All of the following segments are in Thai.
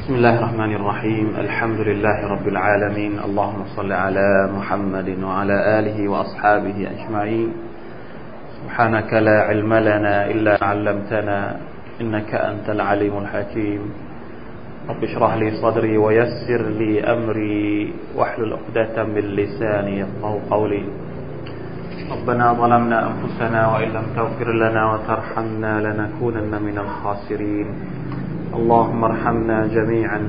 بسم الله الرحمن الرحيم. الحمد لله رب العالمين. اللهم صل على محمد وعلى آله وأصحابه أجمعين. سبحانك لا علم لنا إلا علمتنا. إنك أنت العليم الحكيم. رب اشرح لي صدري ويسر لي أمري. واحلل عقدة من لساني يفقه قولي. ربنا ظلمنا أنفسنا وإن لم تغفر لنا وترحمنا لنكونن من الخاسرين. اللهم ارحمنا جميعا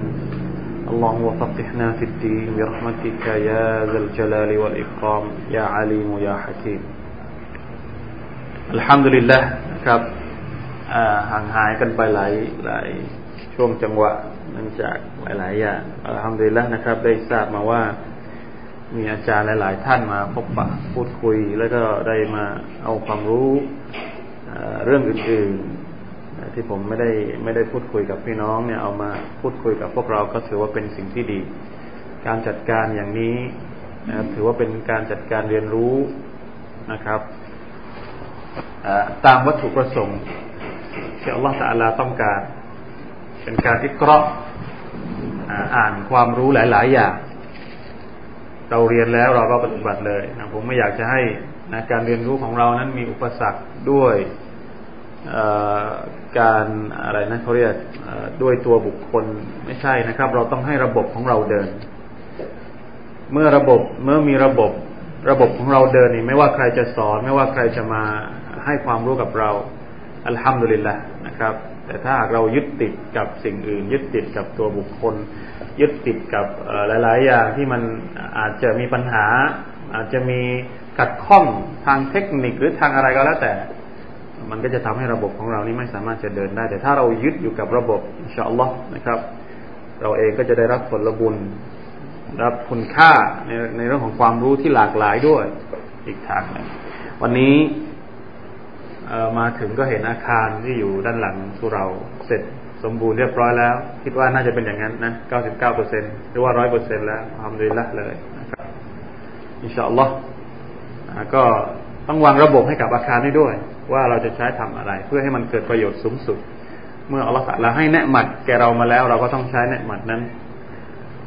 اللهم وفقهنا في الدين برحمتك يا ذا الجلال والإكرام يا عليم يا حكيم الحمد لله ครับห่างหายกันไปหลายหลายช่วงจังหวะเนื่องจากหลายๆอย่างอัลฮัมดุลิลละนะครับ ได้ทราบมาว่ามีอาจารย์หลาย ๆ ท่านมาพบปะพูดคุย แล้วก็ได้มาเอาความรู้เรื่องอื่น ๆ ที่ผมไม่ได้ไม่ได้พูดคุยกับพี่น้องเนี่ยเอามาพูดคุยกับพวกเราก็ถือว่าเป็นสิ่งที่ดี การจัดการอย่างนี้นะครับถือว่าเป็นการจัดการเรียนรู้นะครับตามวัตถุประสงค์ที่อัลลอฮฺตะลาต้องการ เป็นการอิกราะอ่านความรู้หลาย ๆ อย่าง เราเรียนแล้วเราก็ปฏิบัติเลยนะผมไม่อยากจะให้นะการเรียนรู้ของเรานั้นมีอุปสรรคด้วย การอะไรนะเขาเรียกด้วยตัวบุคคลไม่ใช่นะครับ เราต้องให้ระบบของเราเดิน เมื่อระบบเมื่อมีระบบระบบของเราเดินนี่ไม่ว่าใครจะสอน ไม่ว่าใครจะมาให้ความรู้กับเราอัลฮัมดุลิลละนะครับ แต่ถ้าหากเรายึดติดกับสิ่งอื่น ยึดติดกับตัวบุคคล ยึดติดกับหลาย ๆ อย่างที่มันอาจจะมีปัญหา อาจจะมีขัดข้องทางเทคนิคหรือทางอะไรก็แล้วแต่ มันก็จะทำให้ระบบของเรานี่ไม่สามารถจะเดินได้ แต่ถ้าเรายึดอยู่กับระบบอินชาอัลลอฮ์นะครับ เราเองก็จะได้รับผลบุญ รับคุณค่าในในเรื่องของความรู้ที่หลากหลายด้วยอีกทางหนึ่งวันนี้มาถึงก็เห็นอาคารที่อยู่ด้านหลังสุเราเสร็จสมบูรณ์เรียบร้อยแล้ว คิดว่าน่าจะเป็นอย่างนั้นนะ99เปอร์เซ็นหรือว่า 100เปอร์เซ็นแล้วทำดีละเลยนะครับอินชาอัลลอฮ์ก็ ต้องวางระบบให้กับอาคารนี้ด้วย ว่าเราจะใช้ทำอะไร เพื่อให้มันเกิดประโยชน์สูงสุด เมื่ออัลลอฮ์ละให้แนะหมัดแกเรามาแล้ว เราก็ต้องใช้แนะหมัดนั้น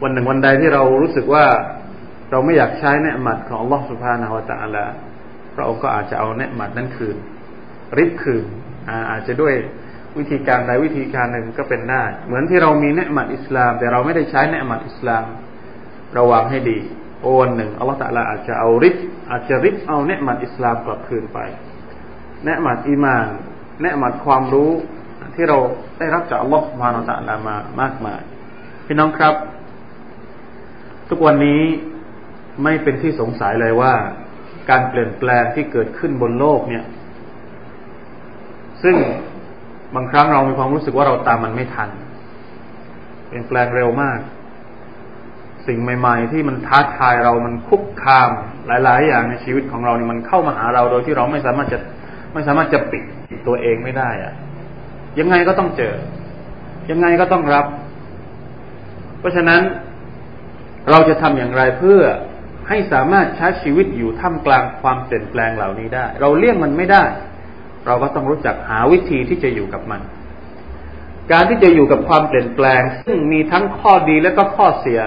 วันหนึ่งวันใดที่เรารู้สึกว่าเราไม่อยากใช้แนะหมัดของอัลลอฮ์สุภาณฮวตะอัลละพระองค์ก็อาจจะเอาแนะหมัดนั้นคืนริบคืนอาจจะด้วยวิธีการใดวิธีการหนึ่งก็เป็นได้ เหมือนที่เรามีเนืหมัดอิสลาม แต่เราไม่ได้ใช้เนืหมัดอิสลามระวังให้ดี โอนหนึ่งอัลลอฮฺตะลาอาจจะเอาริบอาจจะริบเอาเนืหมัดอิสลามกลับคืนไปเนืหมัดอีมานเนืหมัดความรู้ที่เราได้รับจากอัลลอฮฺสุบฮานาตะลามามากมายพี่น้องครับ ทุกวันนี้ไม่เป็นที่สงสัยเลยว่า การเปลี่ยนแปลงที่เกิดขึ้นบนโลกเนี่ย ซึ่งบางครั้งเรามีความรู้สึกว่าเราตามมันไม่ทัน เป็นแปลงเร็วมาก สิ่งใหม่ ๆ ที่มันท้าทายเรามันคุกคามหลาย ๆ อย่างในชีวิตของเรานี่มันเข้ามาหาเราโดยที่เราไม่สามารถจะไม่สามารถจะปิดตัวเองไม่ได้อะยังไงก็ต้องเจอ ยังไงก็ต้องรับ เพราะฉะนั้นเราจะทำอย่างไรเพื่อให้สามารถใช้ชีวิตอยู่ท่ามกลางความเปลี่ยนแปลงเหล่านี้ได้ เราเลี่ยงมันไม่ได้ เราก็ต้องรู้จักหาวิธีที่จะอยู่กับมัน การที่จะอยู่กับความเปลี่ยนแปลง ซึ่งมีทั้งข้อดีและก็ข้อเสีย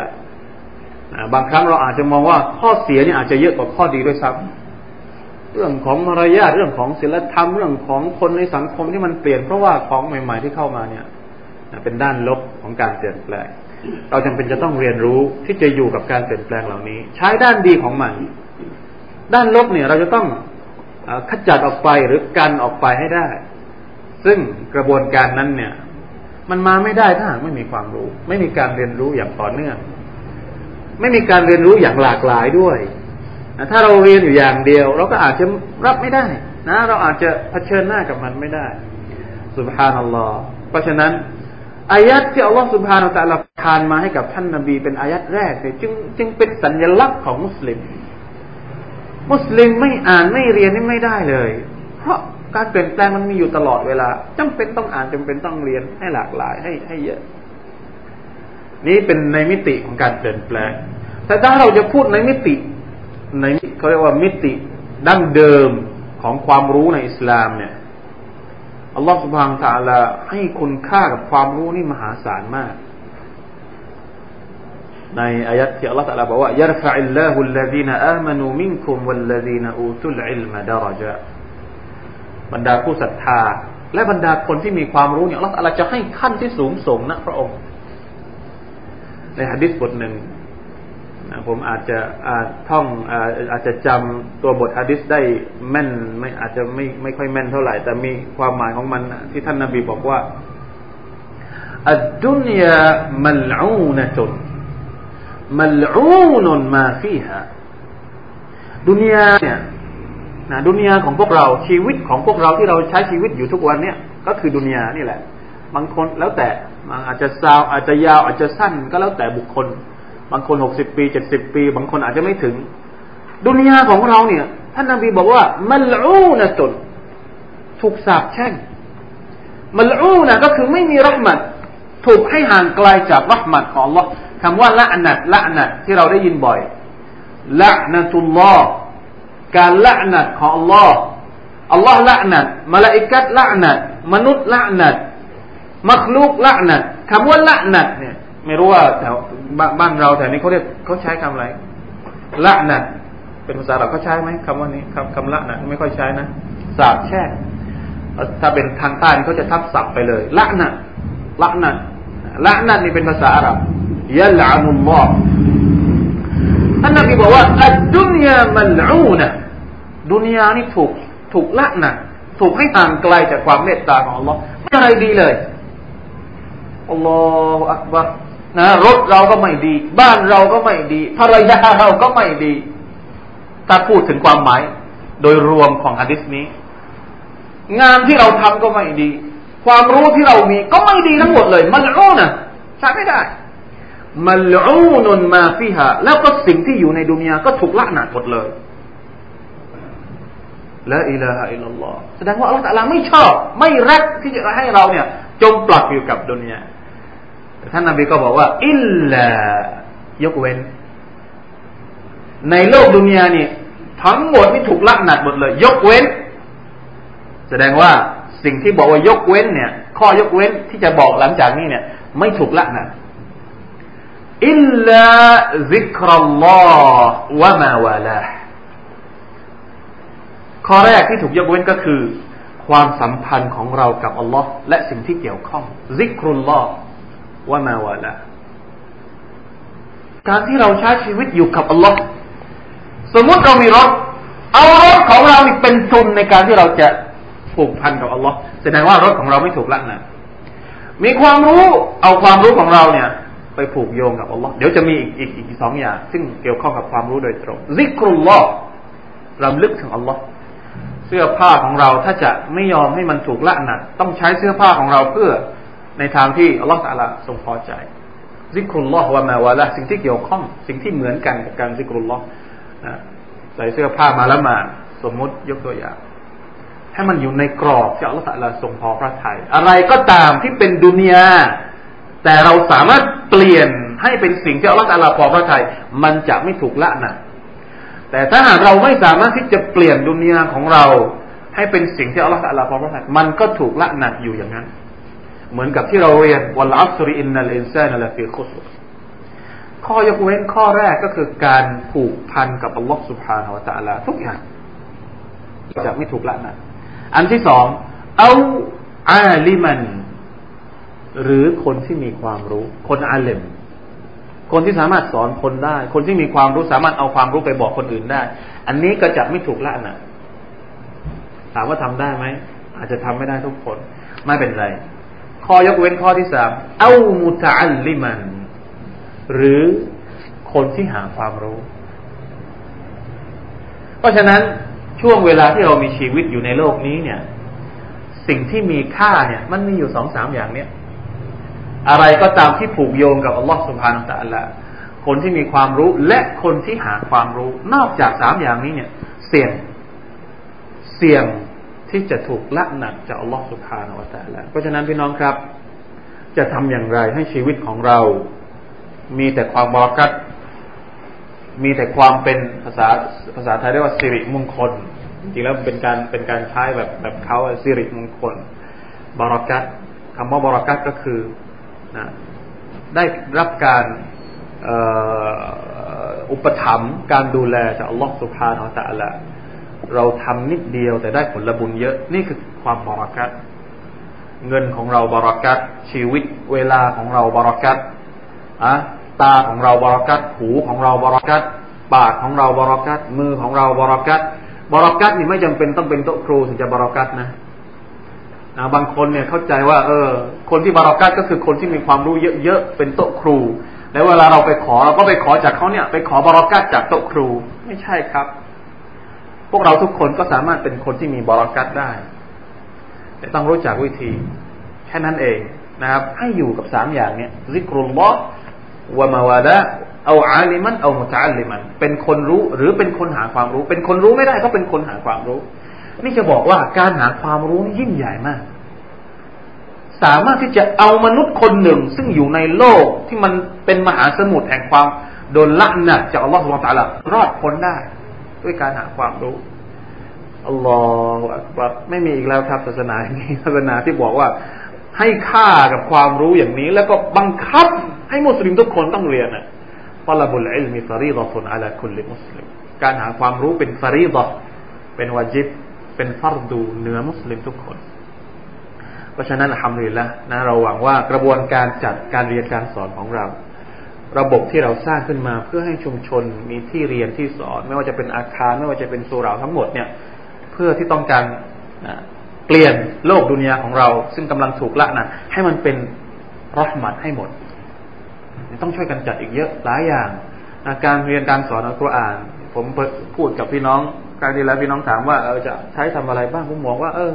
บางครั้งเราอาจจะมองว่าข้อเสียนี่อาจจะเยอะกว่าข้อดีด้วยซ้ำเรื่องของมารยาทเรื่องของศีลธรรมเรื่องของคนในสังคมที่มันเปลี่ยนเพราะว่าของใหม่ ๆที่เข้ามาเนี่ยเป็นด้านลบของการเปลี่ยนแปลง เราจำเป็นจะต้องเรียนรู้ที่จะอยู่กับการเปลี่ยนแปลงเหล่านี้ ใช้ด้านดีของมัน ด้านลบเนี่ยเราจะต้องขจัดออกไปหรือกันออกไปให้ได้ ซึ่งกระบวนการนั้นเนี่ย มันมาไม่ได้ถ้าหากไม่มีความรู้ ไม่มีการเรียนรู้อย่างต่อเนื่อง ไม่มีการเรียนรู้อย่างหลากหลายด้วยถ้าเราเรียนอยู่อย่างเดียว เราก็อาจจะรับไม่ได้ นะ เราอาจจะเผชิญหน้ากับมันไม่ได้สุบฮานัลลอฮ์เพราะฉะนั้นอายัดที่อัลลอฮ์สุบฮานาตะลาทานมาให้กับท่านนบี เป็นอายัดแรกเนี่ยจึงจึงเป็นสัญลักษณ์ของมุสลิม มุสลิมไม่อ่านไม่เรียนนี่ไม่ได้เลย เพราะการเปลี่ยนแปลงมันมีอยู่ตลอดเวลาจำเป็นต้องอ่านจำเป็นต้องเรียนให้หลากหลายให้ให้เยอะ นี่เป็นในมิติของการเปลี่ยนแปลง แต่ถ้าเราจะพูดในมิติในเขาเรียกว่ามิติดั้งเดิมของความรู้ในอิสลามเนี่ยอัลลอฮฺสุบฮานตะลาให้คุณค่ากับความรู้นี่มหาศาลมาก ในอายัดที่อัลลอฮฺตรัสบอกว่ายรฟะอิลลาฮุลลดีนอามานูมินคุมวัลลดีนอูตุลอิลมดารจาบรรดาผู้ศรัทธา และบรรดาคนที่มีความรู้เนี่ยอัลลอฮฺจะให้ขั้นที่สูงส่งนะพระองค์ ในฮะดิษบทหนึ่งผมอาจจะอาจท่องอาจจะจำตัวบทฮะดิษได้แม่นไม่อาจจะไม่ไม่ค่อยแม่นเท่าไหร่ แต่มีความหมายของมันที่ท่านนาบีบอกว่าอัดดุนยามัลอูนตุนมัลอูนมาฟีฮะดุนยาเนี่ยนะดุนยาของพวกเราชีวิตของพวกเราที่เราใช้ชีวิตอยู่ทุกวันเนี่ยก็คือดุนยานี่แหละ บางคนแล้วแต่ มันอาจจะซาวอาจจะยาวอาจจะสั้นก็แล้วแต่บุคคล บางคนหกสิบปีเจ็ดสิบปี บางคนอาจจะไม่ถึง ดุนยาของเราเนี่ย ท่านนบีบอกว่า มัลอูนะตนถูกสาปแช่งมัลอูนะก็คือไม่มีรักมัดถูกให้ห่างไกลจากรักมัดของ Allah คำว่าละนัดละนัดที่เราได้ยินบ่อยละนัตุลลอฮ์การละนัดของ Allah อัลลอฮ์ละนัดมาลาอิกัดละนัดมนุษย์ละนัด มักลุกละนัดคำว่าละนัดเนี่ย ไม่รู้ว่าแถวบ้านเราแถวนี้เขาเรียกเขาใช้คำอะไรละนัดเป็นภาษาเราเขาใช้ไหมคำว่านี้คำคำละนัดไม่ค่อยใช้นะสาบแช่งถ้าเป็นทางใต้เขาจะทับศัพท์ไปเลย ละนัดละนัดละนัดนี่เป็นภาษาอาหรับยะลานุลลอฮ์ท่านนบีบอกว่าอัดดุนยามัลอูนะดุนยานี่ถูกถูกละนะถูกให้ห่างไกลจากความเมตตาของ Allah ไม่อะไรดีเลย อัลลอฮฺอักบารนะรถเราก็ไม่ดี บ้านเราก็ไม่ดีภรรยาเราก็ไม่ดี ถ้าพูดถึงความหมาย โดยรวมของฮะดิษนี้ งานที่เราทำก็ไม่ดี ความรู้ที่เรามีก็ไม่ดีทั้งหมดเลย มันรู้นะใช้ไม่ได้มัลอูนุนมาฟิฮาแล้วก็สิ่งที่อยู่ในดุนยาก็ถูกละหนาหมดเลยละอิลาฮะอิลลัลลอฮ์แสดงว่าอัลลอฮฺตะลาไม่ชอบ ไม่รักที่จะให้เราเนี่ย จมปลักอยู่กับดุนยา ท่านนบีก็บอกว่าอิลลายกเว้น ในโลกดุนยานี่ทั้งหมดนี่ถูกละหนัดหมดเลย ยกเว้น แสดงว่าสิ่งที่บอกว่ายกเว้นเนี่ย ข้อยกเว้นที่จะบอกหลังจากนี้เนี่ย ไม่ถูกละหนัดอิลลาซิกรัลลอฮ์วะมาวาลาข้อแรกที่ถูกยกเว้นก็คือ ความสัมพันธ์ของเรากับอัลลอฮ์และสิ่งที่เกี่ยวข้องซิกรุลลอฮ์ วะมาวาลาการที่เราใช้ชีวิตอยู่กับอัลลอฮ์สมมติเรามีรถ เอารถของเราเป็นทุนในการที่เราจะผูกพันกับอัลลอฮ์แสดงว่ารถของเราไม่ถูกละนะมีความรู้เอาความรู้ของเราเนี่ย ไปผูกโยงกับอัลลอฮ์เดี๋ยวจะมีอีกอีกอีกสองอย่าง ซึ่งเกี่ยวข้องกับความรู้โดยตรงซิกรุลลอฮ์รำลึกถึงอัลลอฮ์เสื้อผ้าของเราถ้าจะไม่ยอมให้มันถูกละหนักต้องใช้เสื้อผ้าของเราเพื่อ ในทางที่อัลลอฮฺตาลาทรงพอใจซิกรุลลอฮ์วะมาวะละสิ่งที่เกี่ยวข้อง สิ่งที่เหมือนกันกับการซิกรุลลอฮ์ใส่เสื้อผ้ามาละมาสมมติยกตัวอย่าง ให้มันอยู่ในกรอบที่อัลลอฮฺตาลาทรงพอพระทัยอะไรก็ตามที่เป็นดุนยาแต่เราสามารถเปลี่ยนให้เป็นสิ่งที่อัลลอฮฺตาลาพอพระทัยมันจะไม่ถูกละหนักแต่ถ้าหากเราไม่สามารถที่จะเปลี่ยนดุนยาของเรา ให้เป็นสิ่งที่อัลลอฮฺอัลลอฮฺพอพระทัยมันก็ถูกละหนักอยู่อย่างนั้น เหมือนกับที่เราเรียนวันอัสริอินนัลอินซานัลฟีคุสข้อยกเว้นข้อแรกก็คือการผูกพันกับอัลลอฮฺสุบฮานาอัลลอฮฺทุกอย่างจะไม่ถูกละนักอันที่สองเอาอาลิมัน หรือคนที่มีความรู้ คนอาเลมคนที่สามารถสอนคนได้ คนที่มีความรู้สามารถเอาความรู้ไปบอกคนอื่นได้ อันนี้ก็จะไม่ถูกละนะถามว่าทำได้ไหมอาจจะทำไม่ได้ทุกคน ไม่เป็นไร ข้อยกเว้นข้อที่สามเอามุตอัลลิมัน หรือคนที่หาความรู้ เพราะฉะนั้นช่วงเวลาที่เรามีชีวิตอยู่ในโลกนี้เนี่ย สิ่งที่มีค่าเนี่ย มันมีอยู่สองสามอย่างเนี่ยอะไรก็ตามที่ผูกโยงกับอัลลอฮฺสุบฮานาอัลลอฮฺคนที่มีความรู้และคนที่หาความรู้ นอกจากสามอย่างนี้เนี่ย เสี่ยง เสี่ยง ที่จะถูกละหนักจากอัลลอฮฺสุบฮานาอัลลอฮฺเพราะฉะนั้นพี่น้องครับ จะทำอย่างไรให้ชีวิตของเรา มีแต่ความบรากัดมีแต่ความเป็นภาษาภาษาไทยเรียกว่าสิริมงคล จริงแล้วเป็นการเป็นการใช้แบบแบบเขาสิริมงคลบารักัตคำว่าบารักัตก็คือนะได้รับการอุปถัมภ์การดูแลจากอัลลอฮฺสุบฮานาอัลตะละ เราทำนิดเดียวแต่ได้ผลบุญเยอะ นี่คือความบารักัตเงินของเราบารักัตชีวิตเวลาของเราบารักัตอะตาของเราบารักัตหูของเราบารักัตปากของเราบารักัตมือของเราบารักัตบารักัตนี่ไม่จำเป็นต้องเป็นโต๊ะครูถึงจะบารักัตนะนะบางคนเนี่ยเข้าใจว่าเออ คนที่บารักัตก็คือคนที่มีความรู้เยอะๆเป็นโต๊ะครู แล้วเวลาเราไปขอเราก็ไปขอจากเขาเนี่ย ไปขอบารักัตจากโต๊ะครู ไม่ใช่ครับ พวกเราทุกคนก็สามารถเป็นคนที่มีบารักัตได้ แต่ต้องรู้จักวิธี แค่นั้นเองนะครับ ให้อยู่กับสามอย่างเนี่ยซิกรุลลอฮ์วะมาวาดะเอาอาลิมันเอามุตาลิมัน เป็นคนรู้หรือเป็นคนหาความรู้ เป็นคนรู้ไม่ได้ก็เป็นคนหาความรู้ นี่จะบอกว่าการหาความรู้นี่ยิ่งใหญ่มาก สามารถที่จะเอามนุษย์คนหนึ่ง ซึ่งอยู่ในโลกที่มันเป็นมหาสมุทรแห่งความ โดนละหนักจากอัลลอฮฺสุบานตะละรอดพ้นได้ ด้วยการหาความรู้อัลลอฮฺไม่มีอีกแล้วครับศาสนาอย่างนี้ศาสนาที่บอกว่าให้ค่ากับความรู้อย่างนี้ แล้วก็บังคับให้มุสลิมทุกคนต้องเรียนอะฟลบุลอิลมีฟารีดะตุนอัลาคุลิมุสลิมการหาความรู้เป็นฟารีดะเป็นวาจิบเป็นฟัรดูเหนือมุสลิมทุกคน เพราะฉะนั้นทำดีแล้วนะเราหวังว่ากระบวนการจัดการเรียนการสอนของเรา ระบบที่เราสร้างขึ้นมาเพื่อให้ชุมชนมีที่เรียนที่สอน ไม่ว่าจะเป็นอาคาร ไม่ว่าจะเป็นสุราทั้งหมดเนี่ย เพื่อที่ต้องการเปลี่ยนโลกดุนยาของเรา ซึ่งกำลังถูกละนะให้มันเป็นรหมัดให้หมด ต้องช่วยกันจัดอีกเยอะหลายอย่างการเรียนการสอนอัลกุรอาน ผมพูดกับพี่น้องการที่แล้วพี่น้องถามว่าเออจะใช้ทำอะไรบ้างผมมองว่าเออ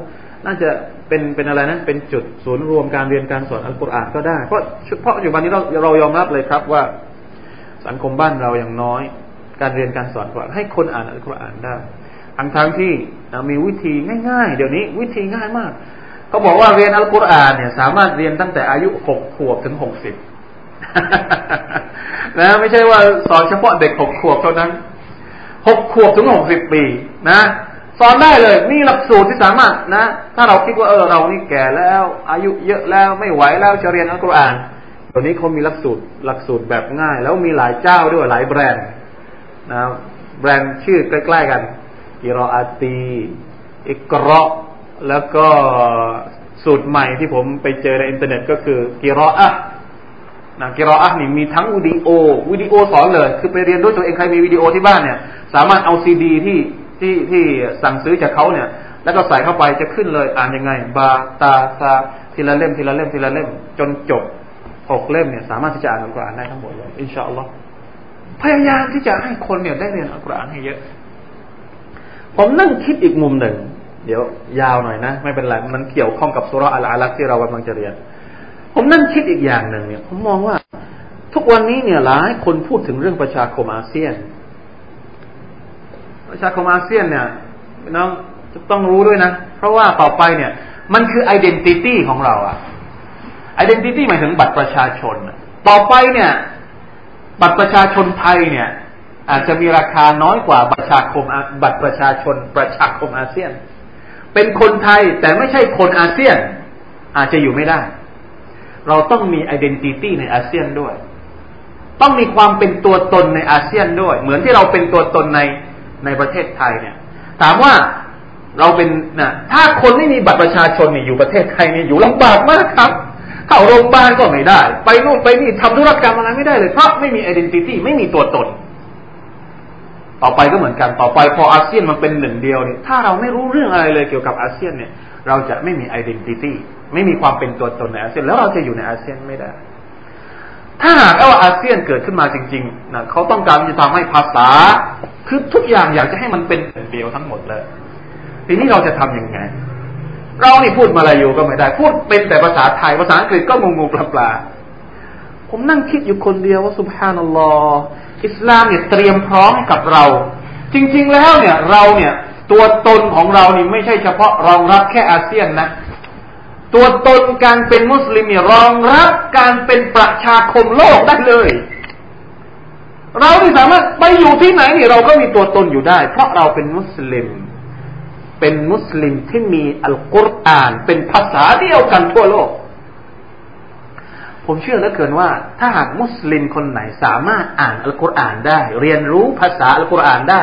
น่าจะเป็นเป็นอะไรนะเป็นจุดศูนย์รวมการเรียนการสอนอัลกุรอานก็ได้ เพราะเพราะอยู่วันนี้เราเรายอมรับเลยครับว่าสังคมบ้านเราอย่างน้อย การเรียนการสอนก่อนให้คนอ่านอัลกุรอานได้ทั้งทั้งที่มีวิธีง่าย ๆ เดี๋ยวนี้วิธีง่ายมากเขาบอกว่าเรียนอัลกุรอานเนี่ย สามารถเรียนตั้งแต่อายุหกขวบถึงหกสิบนะไม่ใช่ว่าสอนเฉพาะเด็กหกขวบเท่านั้นหกขวบถึงหกสิบปีนะ สอนได้เลยนี่หลักสูตรที่สามารถนะ ถ้าเราคิดว่าเออเรานี่แก่แล้ว อายุเยอะแล้วไม่ไหวแล้วจะเรียนอัลกุรอานตอนนี้เขามีหลักสูตรหลักสูตรแบบง่าย แล้วมีหลายเจ้าด้วยหลายแบรนด์นะแบรนด์ชื่อใกล้ ๆกันกิรออาตีอิกรอแล้วก็สูตรใหม่ที่ผมไปเจอในอินเทอร์เน็ตก็คือกิรออะนะกิรออะนี่มีทั้งวิดีโอวิดีโอสอนเลย คือไปเรียนด้วยตัวเองใครมีวิดีโอที่บ้านเนี่ย สามารถเอาซีดีที่ ที่ที่สั่งซื้อจากเขาเนี่ย แล้วก็ใส่เข้าไปจะขึ้นเลยอ่านยังไง บาตาซาทีละเล่มทีละเล่มทีละเล่ม จนจบหกเล่มเนี่ยสามารถที่จะอ่านอัลกุรอานได้ทั้งหมดเลยอินชาอัลลอฮ์พยายามที่จะให้คนเนี่ยได้เรียนอัลกุรอานให้เยอะ ผมนั่งคิดอีกมุมหนึ่ง เดี๋ยวยาวหน่อยนะ ไม่เป็นไรมันเกี่ยวข้องกับสุรอัลอาลักที่เรากำลังจะเรียน ผมนั่งคิดอีกอย่างหนึ่งเนี่ย ผมมองว่า ทุกวันนี้เนี่ยหลายคนพูดถึงเรื่องประชาคมอาเซียน ประชาคมอาเซียนเนี่ยน้องจะต้องรู้ด้วยนะ เพราะว่าต่อไปเนี่ย มันคือ identity ของเราอะ identity หมายถึงบัตรประชาชน ต่อไปเนี่ย บัตรประชาชนไทยเนี่ย อาจจะมีราคาน้อยกว่าบัตรประชาคมบัตรประชาชน ประชาคมอาเซียน เป็นคนไทยแต่ไม่ใช่คนอาเซียน อาจจะอยู่ไม่ได้ เราต้องมี identity ในอาเซียนด้วย ต้องมีความเป็นตัวตนในอาเซียนด้วย เหมือนที่เราเป็นตัวตนใน ในประเทศไทยเนี่ย ถามว่าเราเป็นนะถ้าคนไม่มีบัตรประชาชนเนี่ยอยู่ประเทศไทยเนี่ยอยู่ลำบากมากครับ เข้าโรงพยาบาลก็ไม่ได้ ไปนู่นไปนี่ทำธุรกรรมอะไรไม่ได้เลยเพราะไม่มี identity ไม่มีตัวตน ต่อไปก็เหมือนกันต่อไปพออาเซียนมันเป็นหนึ่งเดียวเนี่ยถ้าเราไม่รู้เรื่องอะไรเลยเกี่ยวกับอาเซียนเนี่ย เราจะไม่มี identity ไม่มีความเป็นตัวตนในอาเซียนแล้วเราจะอยู่ในอาเซียนไม่ได้ ถ้าหากว่าอาเซียนเกิดขึ้นมาจริงๆนะเขาต้องการจะทำให้ภาษา คือทุกอย่างอยากจะให้มันเป็นเดียวทั้งหมดเลย ทีนี้เราจะทํำยังไง เรานี่พูดมาลายูก็ไม่ได้ พูดเป็นแต่ภาษาไทยภาษาอังกฤษก็งูงูปลาปลาผมนั่งคิดอยู่คนเดียวว่าسبحان اللهอิสลามเนี่ยเตรียมพร้อมกับเรา จริง ๆ แล้วเนี่ย เราเนี่ย ตัวตนของเรานี่ไม่ใช่เฉพาะรองรับแค่อาเซียนนะ ตัวตนการเป็นมุสลิมเนี่ยรองรับการเป็นประชาคมโลกได้เลย เราที่สามารถไปอยู่ที่ไหนนี่เราก็มีตัวตนอยู่ได้ เพราะเราเป็นมุสลิม เป็นมุสลิมที่มีอัลกุรอาน เป็นภาษาเดียวกันทั่วโลก ผมเชื่อเหลือเกินว่า ถ้าหากมุสลิมคนไหนสามารถอ่านอัลกุรอานได้ เรียนรู้ภาษาอัลกุรอานได้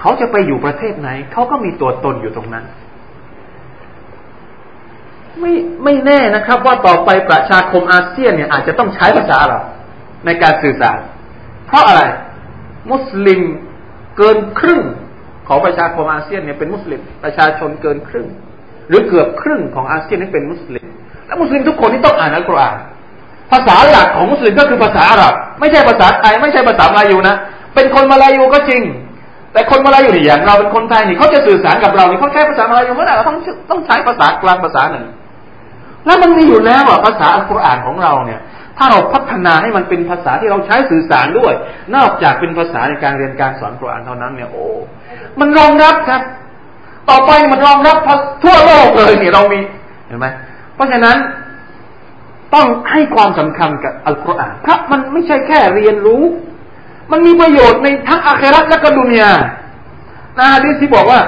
เขาจะไปอยู่ประเทศไหน เขาก็มีตัวตนอยู่ตรงนั้น ไม่ไม่แน่นะครับ ว่าต่อไปประชาคมอาเซียนเนี่ยอาจจะต้องใช้ภาษาเราในการสื่อสาร เพราะอะไร มุสลิมเกินครึ่งของประชาคมอาเซียนเนี่ยเป็นมุสลิม ประชาชนเกินครึ่ง หรือเกือบครึ่งของอาเซียนนี่เป็นมุสลิม และมุสลิมทุกคนที่ต้องอ่านอัลกุรอานภาษาหลักของมุสลิมก็คือภาษาอาหรับ ไม่ใช่ภาษาไทยไม่ใช่ภาษามาลายูนะเป็นคนมาลายูก็จริง แต่คนมาลายูนี่อย่างเราเป็นคนไทยนี่เขาจะสื่อสารกับเรานี่เขาแค่ภาษามาลายูเมื่อไหร่เราต้องต้องใช้ภาษากลางภาษาหนึ่ง แล้วมันมีอยู่แล้วอะภาษาอัลกุรอานของเราเนี่ย ถ้าเราพัฒนาให้มันเป็นภาษาที่เราใช้สื่อสารด้วย นอกจากเป็นภาษาในการเรียนการสอนกุรอานเท่านั้นเนี่ยโอ้มันรองรับครับ ต่อไปมันรองรับทั่วโลกเลยเนี่ยเรามีเห็นไหมเพราะฉะนั้นต้องให้ความสำคัญกับอัลกุรอานเพราะมันไม่ใช่แค่เรียนรู้ มันมีประโยชน์ในทั้งอาคราและก็ดุนยานะฮะที่ที่บอกว่า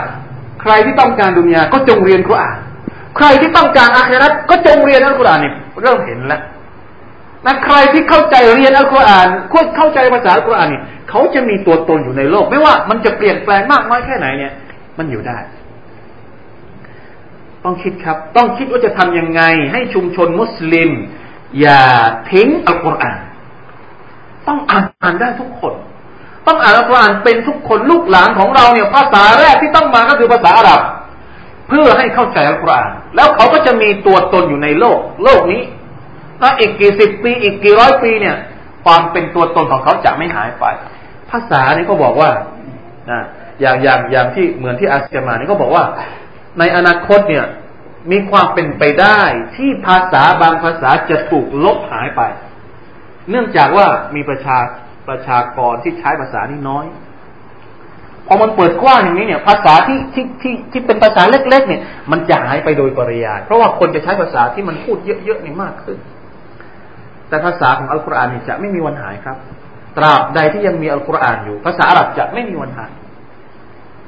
ใครที่ต้องการดุนยาก็จงเรียนกุรอาน ใครที่ต้องการอาคราก็จงเรียนอัลกุรอานนี่เริ่มเห็นแล้วนะใครที่เข้าใจเรียนอัลกุรอานควรเข้าใจภาษาอัลกุรอานนี่เขาจะมีตัวตนอยู่ในโลก ไม่ว่ามันจะเปลี่ยนแปลงมากน้อยแค่ไหนเนี่ย มันอยู่ได้ ต้องคิดครับ ต้องคิดว่าจะทำยังไง ให้ชุมชนมุสลิม อย่าทิ้งอัลกุรอาน ต้องอ่านอ่านได้ทุกคน ต้องอ่านอัลกุรอานเป็นทุกคนลูกหลานของเราเนี่ย ภาษาแรกที่ต้องมาก็คือภาษาอาหรับ พื่อให้เข้าใจอัลกุรอานแล้วเขาก็จะมีตัวตนอยู่ในโลก โลกนี้ถ้าอีกกี่สิบปี อีกกี่ร้อยปีเนี่ย ความเป็นตัวตนของเขาจะไม่หายไป ภาษานี่เขาบอกว่านะอย่างอย่างอย่างที่เหมือนที่อาเซียมานี่เขาบอกว่า ในอนาคตเนี่ย มีความเป็นไปได้ที่ภาษาบางภาษาจะถูกลบหายไป เนื่องจากว่ามีประชาประชากรที่ใช้ภาษานี้น้อย พอมันเปิดกว้างอย่างนี้เนี่ย ภาษาที่ที่ที่ที่เป็นภาษาเล็ก ๆ เนี่ย มันจะหายไปโดยปริยาย เพราะว่าคนจะใช้ภาษาที่มันพูดเยอะๆนี่มากขึ้น แต่ภาษาของอัลกุรอานนี่จะไม่มีวันหายครับ ตราบใดที่ยังมีอัลกุรอานอยู่ ภาษาอาหรับจะไม่มีวันหาย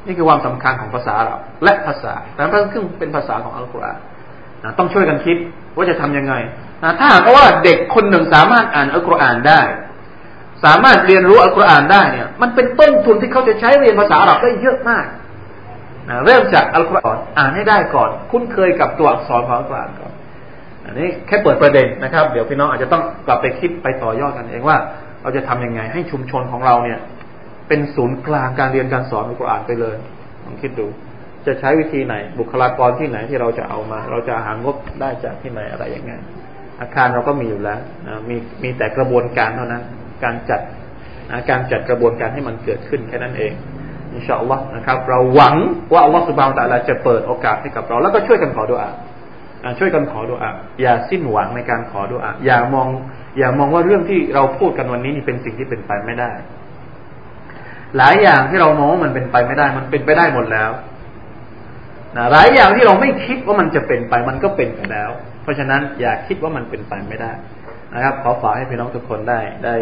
นี่คือความสำคัญของภาษาเราและภาษาแต่พระครึ่งเป็นภาษาของอัลกุรอานนะต้องช่วยกันคิดว่าจะทํำยังไงนะถ้าหากว่าเด็กคนหนึ่งสามารถอ่านอัลกุรอานได้ สามารถเรียนรู้อัลกุรอานได้เนี่ย มันเป็นต้นทุนที่เขาจะใช้เรียนภาษาอาหรับได้เยอะมากนะเริ่มจากอัลกุรอานอ่านให้ได้ก่อน คุ้นเคยกับตัวอักษรของอัลกุรอานก่อน อันนี้แค่เปิดประเด็นนะครับ เดี๋ยวพี่น้องอาจจะต้องกลับไปคิดไปต่อยอดกันเองว่า เราจะทํำยังไงให้ชุมชนของเราเนี่ย เป็นศูนย์กลางการเรียนการสอนอัลกุรอานไปเลยลองคิดดู จะใช้วิธีไหน บุคลากรที่ไหนที่เราจะเอามา เราจะหางบได้จากที่ไหนอะไรอย่างเงี้ยอาคารเราก็มีอยู่แล้วนะมีมีแต่กระบวนการเท่านั้น การจัดการจัดกระบวนการให้มันเกิดขึ้นแค่นั้นเองอินชาอัลลอฮ์นะครับ เราหวังว่าอัลลอฮ์สุบานตะลาจะเปิดโอกาสให้กับเรา แล้วก็ช่วยกันขอดุอาช่วยกันขอดุอาอย่าสิ้นหวังในการขอดุอาอย่ามอง อย่ามองว่าเรื่องที่เราพูดกันวันนี้นี่เป็นสิ่งที่เป็นไปไม่ได้ หลายอย่างที่เรามองว่ามันเป็นไปไม่ได้ มันเป็นไปได้หมดแล้วนะหลายอย่างที่เราไม่คิดว่ามันจะเป็นไป มันก็เป็นไปแล้ว เพราะฉะนั้นอย่าคิดว่ามันเป็นไปไม่ได้ นะครับ ขอฝากให้พี่น้องทุกคนได้ได้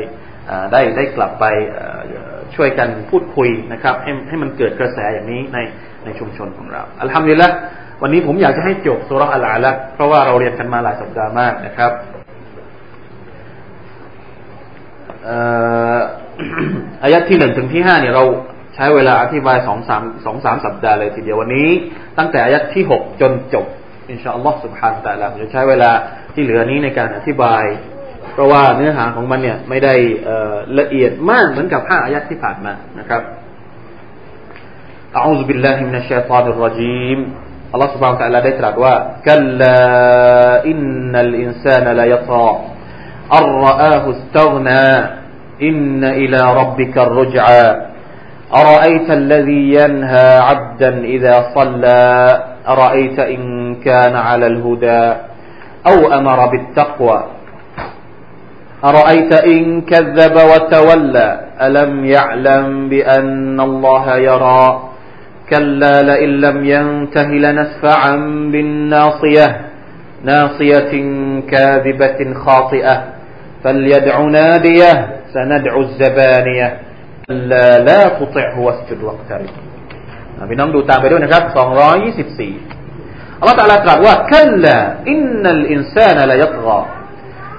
ได้ได้กลับไปช่วยกันพูดคุยนะครับ ให้ให้มันเกิดกระแสอย่างนี้ในในชุมชนของเราอัลฮัมดุลิละวันนี้ผมอยากจะให้จบสุรอัลอาละเพราะว่าเราเรียนกันมาหลายสัปดาห์มากนะครับอายะที่หนึ่งถึงที่ห้าเนี่ยเราใช้เวลาอธิบายสองสามสองสามสัปดาห์เลยทีเดียววันนี้ ตั้งแต่อายะที่หกจนจบอินชาอัลลอฮ์สุบฮานแต่ละจะใช้เวลาที่เหลือนี้ในการอธิบาย เพราะว่าเนื้อหาของมันเนี่ยไม่ได้ละเอียดมากเหมือนกับห้าอายะที่ผ่านมานะครับ أعوذ بالله من الشيطان الرجيم อัลลอฮ์ سبحانه และ تعالى ได้ตรัสว่า كلا إن الإنسان لا يطغى أن رآه استغنى إن إلى ربك الرجعى أرأيت الذي ينهى عبدا إذا صلى أرأيت إن كان على الهدى أو أمر بالتقوى أرأيت إن كذب وتولى ألم يعلم بأن الله يرى كلا لئن لم ينته لنسفعا بالناصية ناصية كاذبة خاطئة فليدع ناديه سندع الزبانية لا لا تطعه واسجد واقترب พี่น้องดูตามไปด้วยนะครับ224อัลลอฮฺตรัสตรัสว่าคัลลาอินนัลอินซานละยัตกา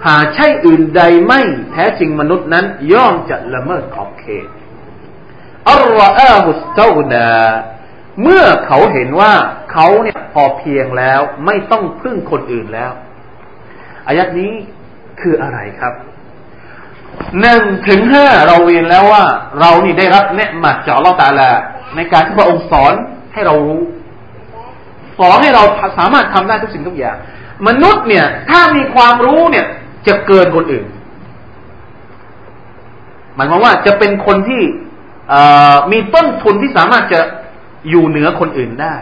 หาใช่อื่นใดไม่แท้จริงมนุษย์นั้น ย่อมจะละเมิดขอบเขตอัลลอฮฺฮุสตาดาเมื่อเขาเห็นว่าเขาเนี่ยพอเพียงแล้วไม่ต้องพึ่งคนอื่นแล้วอายัดนี้คืออะไรครับหนึ่งถึงห้าเราเรียนแล้วว่า เรานี่ได้รับเนืหมัดจากอัลลอฮฺตาลาในการที่พระองค์สอนให้เรารู้ สอนให้เราสามารถทำได้ทุกสิ่งทุกอย่าง มนุษย์เนี่ย ถ้ามีความรู้เนี่ย จะเกินคนอื่น หมายความว่าจะเป็นคนที่มีต้นทุนที่สามารถจะอยู่เหนือคนอื่นได้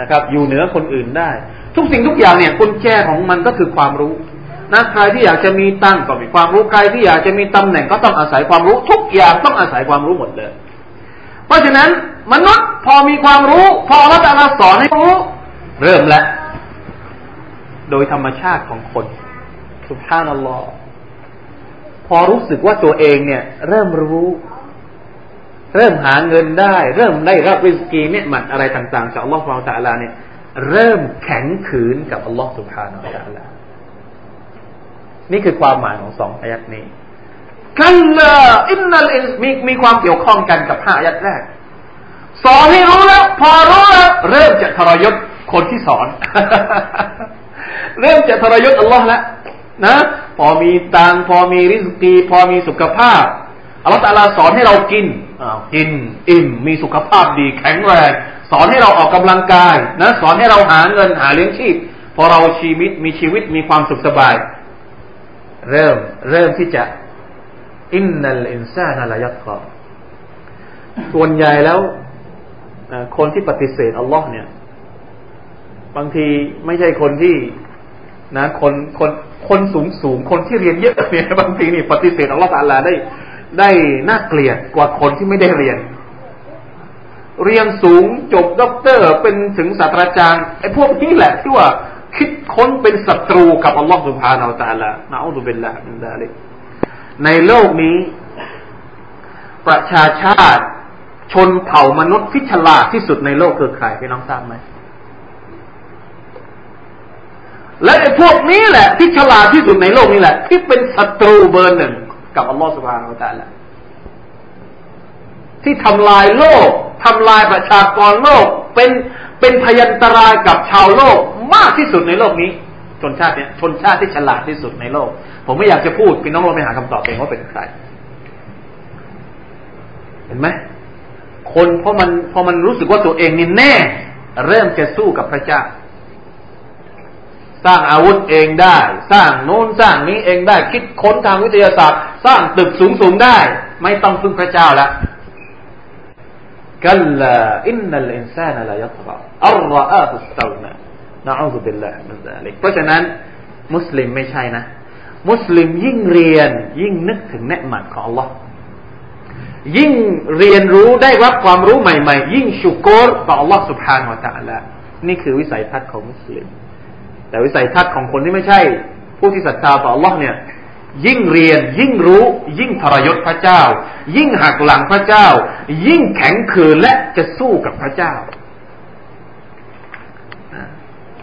นะครับ อยู่เหนือคนอื่นได้ ทุกสิ่งทุกอย่างเนี่ยกุญแจของมันก็คือความรู้นะใครที่อยากจะมีตั้งก็มีความรู้ใครที่อยากจะมีตำแหน่งก็ต้องอาศัยความรู้ ทุกอย่างต้องอาศัยความรู้หมดเลย เพราะฉะนั้นมนุษย์พอมีความรู้ พอละตาลาสอนให้รู้ เริ่มแล้ว โดยธรรมชาติของคนสุภาพนัลลอฮ์พอรู้สึกว่าตัวเองเนี่ย เริ่มรู้ เริ่มหาเงินได้ เริ่มได้รับริสกีเนี่ยมันอะไรต่างๆจากอัลลอฮฺสุบฮาตะลาเนี่ย เริ่มแข็งขืนกับอัลลอฮฺสุบฮานะตะลานี่คือความหมายของสองอายัดนี้กัลลาอินนัลอินมีมีความเกี่ยวข้องกันกับห้าอายัดแรกสอนให้รู้แล้ว พอรู้แล้วเริ่มจะทรยศคนที่สอน เริ่มจะทรยศอัลลอฮ์แล้วนะ พอมีตังพอมีริสกีพอมีสุขภาพอัลลอฮฺตาลาสอนให้เรากินกินอิ่มมีสุขภาพดีแข็งแรงสอนให้เราออกกำลังกายนะสอนให้เราหาเงินหาเลี้ยงชีพ พอเราชีวิตมีชีวิตมีความสุขสบาย เริ่มเริ่มที่จะอินนัลอินซานัลยัตกอส่วนใหญ่แล้วคนที่ปฏิเสธอัลลอฮ์เนี่ย บางทีไม่ใช่คนที่ นะคนคนคนสูงสูงคนที่เรียนเยอะเนี่ยบางทีนี่ปฏิเสธอัลลอฮ์ตาลาได้ได้น่าเกลียดกว่าคนที่ไม่ได้เรียน เรียนสูงจบด็อกเตอร์เป็นถึงศาสตราจารย์ไอ้พวกนี้แหละที่ว่าคิดค้นเป็นศัตรูกับอัลลอฮฺ سبحانه وتعالى نعوذ بالله من ذلكในโลกนี้ ประชาชาติชนเผ่ามนุษย์ที่ฉลาดที่สุดในโลกคือใครพี่น้องทราบไหม และไอ้พวกนี้แหละ ที่ฉลาดที่สุดในโลกนี้แหละ ที่เป็นศัตรูเบอร์หนึ่งกับอัลลอฮฺสุบฮานาอัลตะลาที่ทำลายโลกทำลายประชากรโลก เป็นเป็นพยันตรายกับชาวโลกมากที่สุดในโลกนี้ ชนชาติเนี้ยชนชาติที่ฉลาดที่สุดในโลก ผมไม่อยากจะพูดพี่น้องเราไปหาคำตอบเองว่าเป็นใคร เห็นไหมคนพราะมันพอมันรู้สึกว่าตัวเองนี่แน่ เริ่มจะสู้กับพระเจ้า สร้างอาวุธเองได้ สร้างโน้นสร้างนี้เองได้ คิดค้นทางวิทยาศาสตร์ สร้างตึกสูงสูงได้ ไม่ต้องพึ่งพระเจ้าแล้วกัลลาอินนัลอินซานลายัตระอัลรออาฮุสตานะนะอูซุบิลลาฮิมินซาลิกเพราะฉะนั้น มุสลิมไม่ใช่นะ มุสลิมยิ่งเรียน ยิ่งนึกถึงเนืหมัดของ Allah ยิ่งเรียนรู้ได้รับความรู้ใหม่ๆ ยิ่งชุกรต่อ Allah سبحانه และ تعالى นี่คือวิสัยทัศน์ของมุสลิม แต่วิสัยทัศน์ของคนที่ไม่ใช่ ผู้ที่ศรัทธาต่อ Allah เนี่ย ยิ่งเรียน ยิ่งรู้ ยิ่งทรยศพระเจ้า ยิ่งหักหลังพระเจ้า ยิ่งแข็งขืนและจะสู้กับพระเจ้า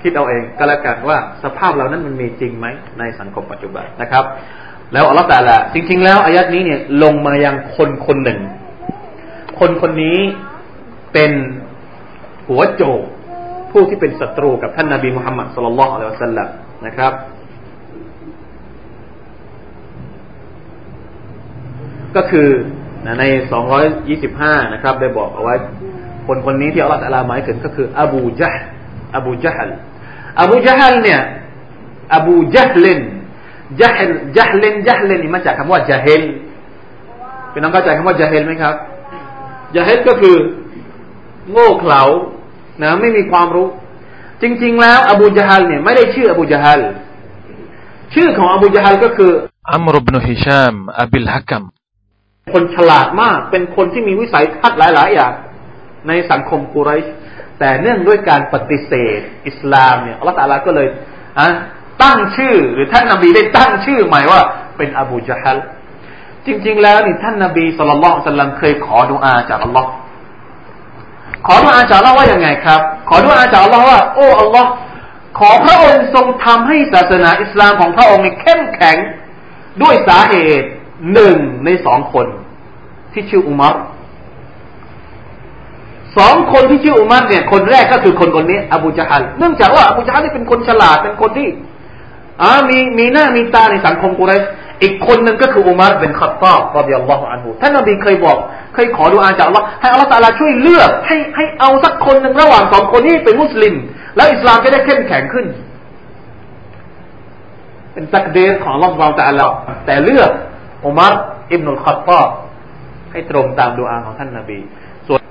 คิดเอาเองก็แล้วกันว่าสภาพเรานั้นมันมีจริงไหมในสังคมปัจจุบันนะครับ แล้วอัลลอฮฺแต่ละจริง ๆ แล้วอายัดนี้เนี่ยลงมายังคนคนหนึ่ง คนคนนี้เป็นหัวโจก ผู้ที่เป็นศัตรูกับท่านนาบีมุฮัมมัดสุลลัลลอฮุอะลัยฮิวะสัลลัมนะครับ ก็คือใน 225 นะครับ ได้บอกเอาไว้ คนคนนี้ที่อัลลอฮฺลาหมายถึงก็คือ อบูจัฮอบูจัฮลอบูจัฮลเนี่ย อบูจัฮลินจัฮลจัฮลินจัฮลินนี่มาจากคำว่าจัฮลเป็นน้องเข้าใจคำว่าจัฮลไหมครับจัฮลก็คือ โง่เขลา นะไม่มีความรู้ จริง ๆ แล้ว อบูจัฮัลเนี่ยไม่ได้ชื่ออบูจัฮัลชื่อของอบูจัฮัลก็คืออัมรุบนุฮิชามอับิลฮักัมคนฉลาดมาก เป็นคนที่มีวิสัยทัศน์หลาย ๆ อย่าง ในสังคมกุไรชแต่เนื่องด้วยการปฏิเสธ อิสลามเนี่ยอัลลอฮฺตาลาก็เลยอะตั้งชื่อ หรือท่านนาบีได้ตั้งชื่อใหม่ว่าเป็นอบูจฮัลจริง ๆ แล้วนี่ท่านนาบีสุลต่านสัลลัมเคยขอดุอาจากอัลลอฮ์ ขอดุอาจากอัลลอฮ์ว่าอย่างไงครับ ขอดุอาจากอัลลอฮ์ว่า โอ้อัลลอฮ์ขอพระองค์ทรงทำให้ศาสนาอิสลามของพระองค์เข้มแข็งด้วยสาเหตุหนึ่งในสองคน ที่ชื่ออุมัรสองคนที่ชื่ออุมัรเนี่ย คนแรกก็คือคนคนนี้ อบูจฮัลเนื่องจากว่าอบูจฮัลนี่เป็นคนฉลาดเป็นคนที่อ่ามีมีหน้ามีตาในสังคมกุเรช อีกคนหนึ่งก็คืออุมัรเป็นขับตอบรดิยัลลอฮุอันฮูท่านนบีเคยบอก เคยขอดูอาจากอัลลอฮ์ให้อัลลอฮ์ตาลาช่วยเลือก ให้ให้เอาสักคนหนึ่งระหว่างสองคนนี้เป็นมุสลิม แล้วอิสลามจะได้เข้มแข็งขึ้น เป็นตักเดรของลอฮ์เราแต่ละแต่เลือกอุมัรอิบนุลขับตอบให้ตรงตามดูอาของท่านนบี ส่วน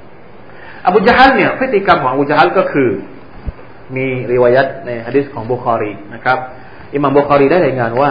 อบูจฮัลเนี่ยพฤติกรรมของอบูจฮัลก็คือ มีริวายัตในฮะดิษของบุคอรีนะครับอิมามบุคอรีได้รายงานว่า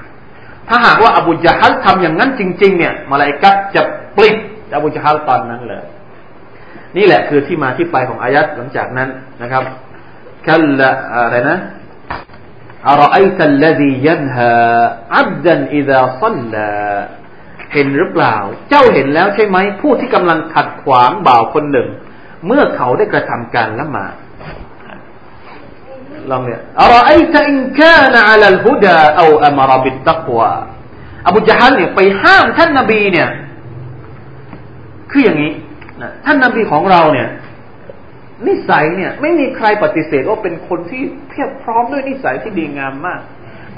ถ้าหากว่าอบูจฮัลทำอย่างนั้นจริง ๆ เนี่ยมาลายกัดจะปลิดอบูจฮัลตอนนั้นเลยนี่แหละคือที่มาที่ไปของอายัดหลังจากนั้นนะครับคัลละอะไรนะอารอัยตัลลซียันฮาอับดันอิดาซัลลาเห็นหรือเปล่า เจ้าเห็นแล้วใช่ไหมผู้ที่กำลังขัดขวางบ่าวคนหนึ่ง เมื่อเขาได้กระทำการละหมาด ลองเนี่ยอรอไอตอินกานอัลลฮุดาเอาอัมรบิตตักวาอบูจฮัลเนี่ยไปห้ามท่านนบีเนี่ย คืออย่างนี้นะท่านนบีของเราเนี่ย นิสัยเนี่ย ไม่มีใครปฏิเสธว่าเป็นคนที่เพียบพร้อมด้วยนิสัยที่ดีงามมาก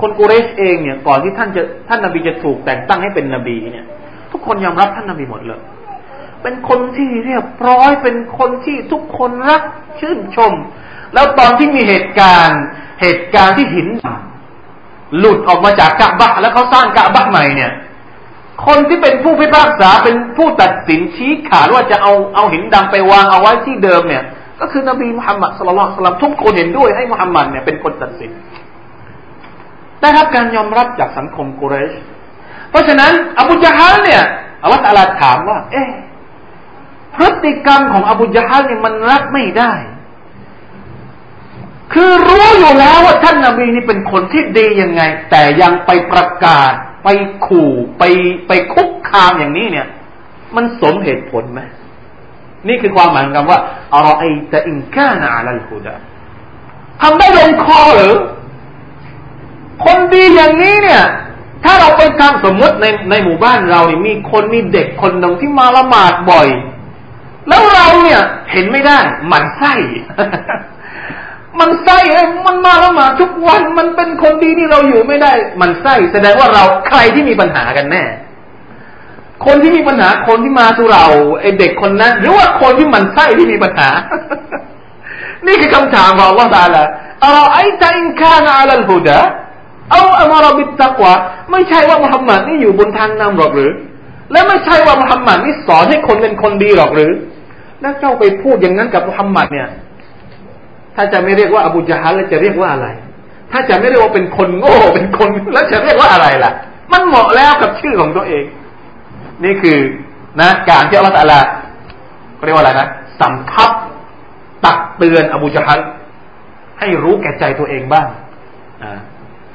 คนกุเรชเองเนี่ย ก่อนที่ท่านจะท่านนบีจะถูกแต่งตั้งให้เป็นนบีเนี่ย ทุกคนยอมรับท่านนบีหมดเลย เป็นคนที่เรียบร้อยเป็นคนที่ทุกคนรักชื่นชม แล้วตอนที่มีเหตุการณ์ เหตุการณ์ที่หิน หลุดออกมาจากกะบะแล้วเขาสร้างกะบะใหม่เนี่ย คนที่เป็นผู้พิพากษาเป็นผู้ตัดสินชี้ขาดว่าจะเอาเอาหินดำไปวางเอาไว้ที่เดิมเนี่ย ก็คือนบีมุฮัมมัดสุลลัลสลัมทุกคนเห็นด้วยให้มุฮัมมัดเนี่ยเป็นคนตัดสินได้รับการยอมรับจากสังคมกุเรช เพราะฉะนั้น อบูจฮัลเนี่ยอัลลอฮฺตาลาถามว่า เอ๊ะพฤติกรรมของอบูจฮัลเนี่ยมันรับไม่ได้ คือรู้อยู่แล้วว่าท่านนาบีนี่เป็นคนที่ดียังไง แต่ยังไปประกาศ ไปขู่ไปไปคุกคามอย่างนี้เนี่ย มันสมเหตุผลไหมนี่คือความหมายของคำว่าอารอไอตะอินกานาลัลฮุดาทำได้ลงคอหรือคนดีอย่างนี้เนี่ย ถ้าเราไปทำสมมติในในหมู่บ้านเราเนี่ยมีคนมีเด็กคนหนึ่งที่มาละหมาดบ่อย แล้วเราเนี่ยเห็นไม่ได้หมันไส้ มันไส้มันมาล้วมาทุกวันมันเป็นคนดีนี่เราอยู่ไม่ได้ มันไส้แสดงว่าเราใครที่มีปัญหากันแน่ คนที่มีปัญหาคนที่มาสู่เราไอเด็กคนนั้นหรือว่าคนที่มันไส้ที่มีปัญหา นี่คือคำถามของอัลลอฮฺตาลาอัลไอตอินคานาอัลลฮุดะเอาอัมารบิตตักวะไม่ใช่ว่ามุฮัมมัดนี่อยู่บนทางนำหรอกหรือ และไม่ใช่ว่ามุฮัมมัดนี่สอนให้คนเป็นคนดีหรอกหรือ แล้วเจ้าไปพูดอย่างนั้นกับมุฮัมมัดเนี่ย ถ้าจะไม่เรียกว่าอบูจาฮัลแล้วจะเรียกว่าอะไร ถ้าจะไม่เรียกว่าเป็นคนโง่เป็นคนแล้วจะเรียกว่าอะไรล่ะ มันเหมาะแล้วกับชื่อของตัวเอง นี่คือนะ การที่อัลลอฮฺละเรียกว่าอะไรนะสำทับตักเตือนอบูจาฮัลให้รู้แก่ใจตัวเองบ้าง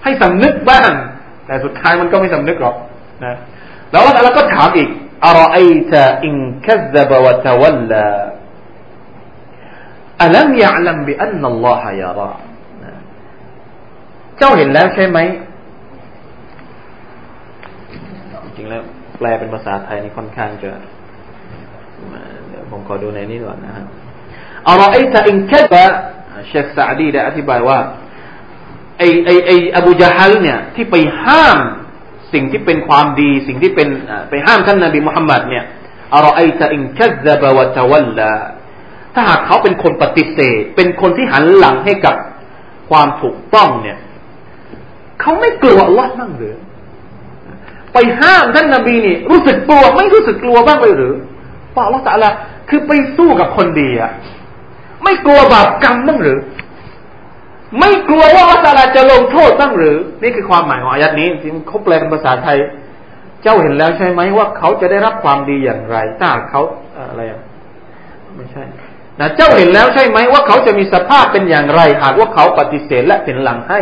ให้สำนึกบ้าง แต่สุดท้ายมันก็ไม่สำนึกหรอกนะแล้วอัลลอฮฺก็ถามอีกอรอไอตะอินคัซบะวะตะวัลลา อัลัมยะลัมบิอันนัลลอฮะยาราเจ้าเห็นแล้วใช่ไหม จริงแล้วแปลเป็นภาษาไทยนี่ค่อนข้างจะเดี๋ยวผมขอดูในนี้ก่อนนะครับอัลลอฮ์ไอ้ถ้าอินค่ว่าเชคซาดีได้อธิบายว่าไอไอไออบูจาฮัลเนี่ย ที่ไปห้ามสิ่งที่เป็นความดี สิ่งที่เป็นไปห้ามท่านนบีมุฮัมมัดเนี่ยอัลลอฮ์ไอ้ถ้าอินค่ซะบะวะตะวัลลา ถ้าหากเขาเป็นคนปฏิเสธ เป็นคนที่หันหลังให้กับความถูกต้องเนี่ย เขาไม่กลัวอัลลอฮ์บ้างหรือไปห้ามท่านนาบีนี่ รู้สึกกลัวไม่รู้สึกกลัวบ้างเลยหรือเพราะอัลลอฮ์ตะละคือไปสู้กับคนดีอะไม่กลัวบาปกรรมบ้างหรือ ไม่กลัวว่าอัลลอฮฺจะลงโทษบ้างหรือ นี่คือความหมายของอายัดนี้ที่เขาแปลเป็นภาษาไทย เจ้าเห็นแล้วใช่ไหมว่าเขาจะได้รับความดีอย่างไรถ้าเขาอะไรอะไม่ใช่ นะเจ้าเห็นแล้วใช่ไหมว่าเขาจะมีสภาพเป็นอย่างไร หากว่าเขาปฏิเสธและเป็นหลังให้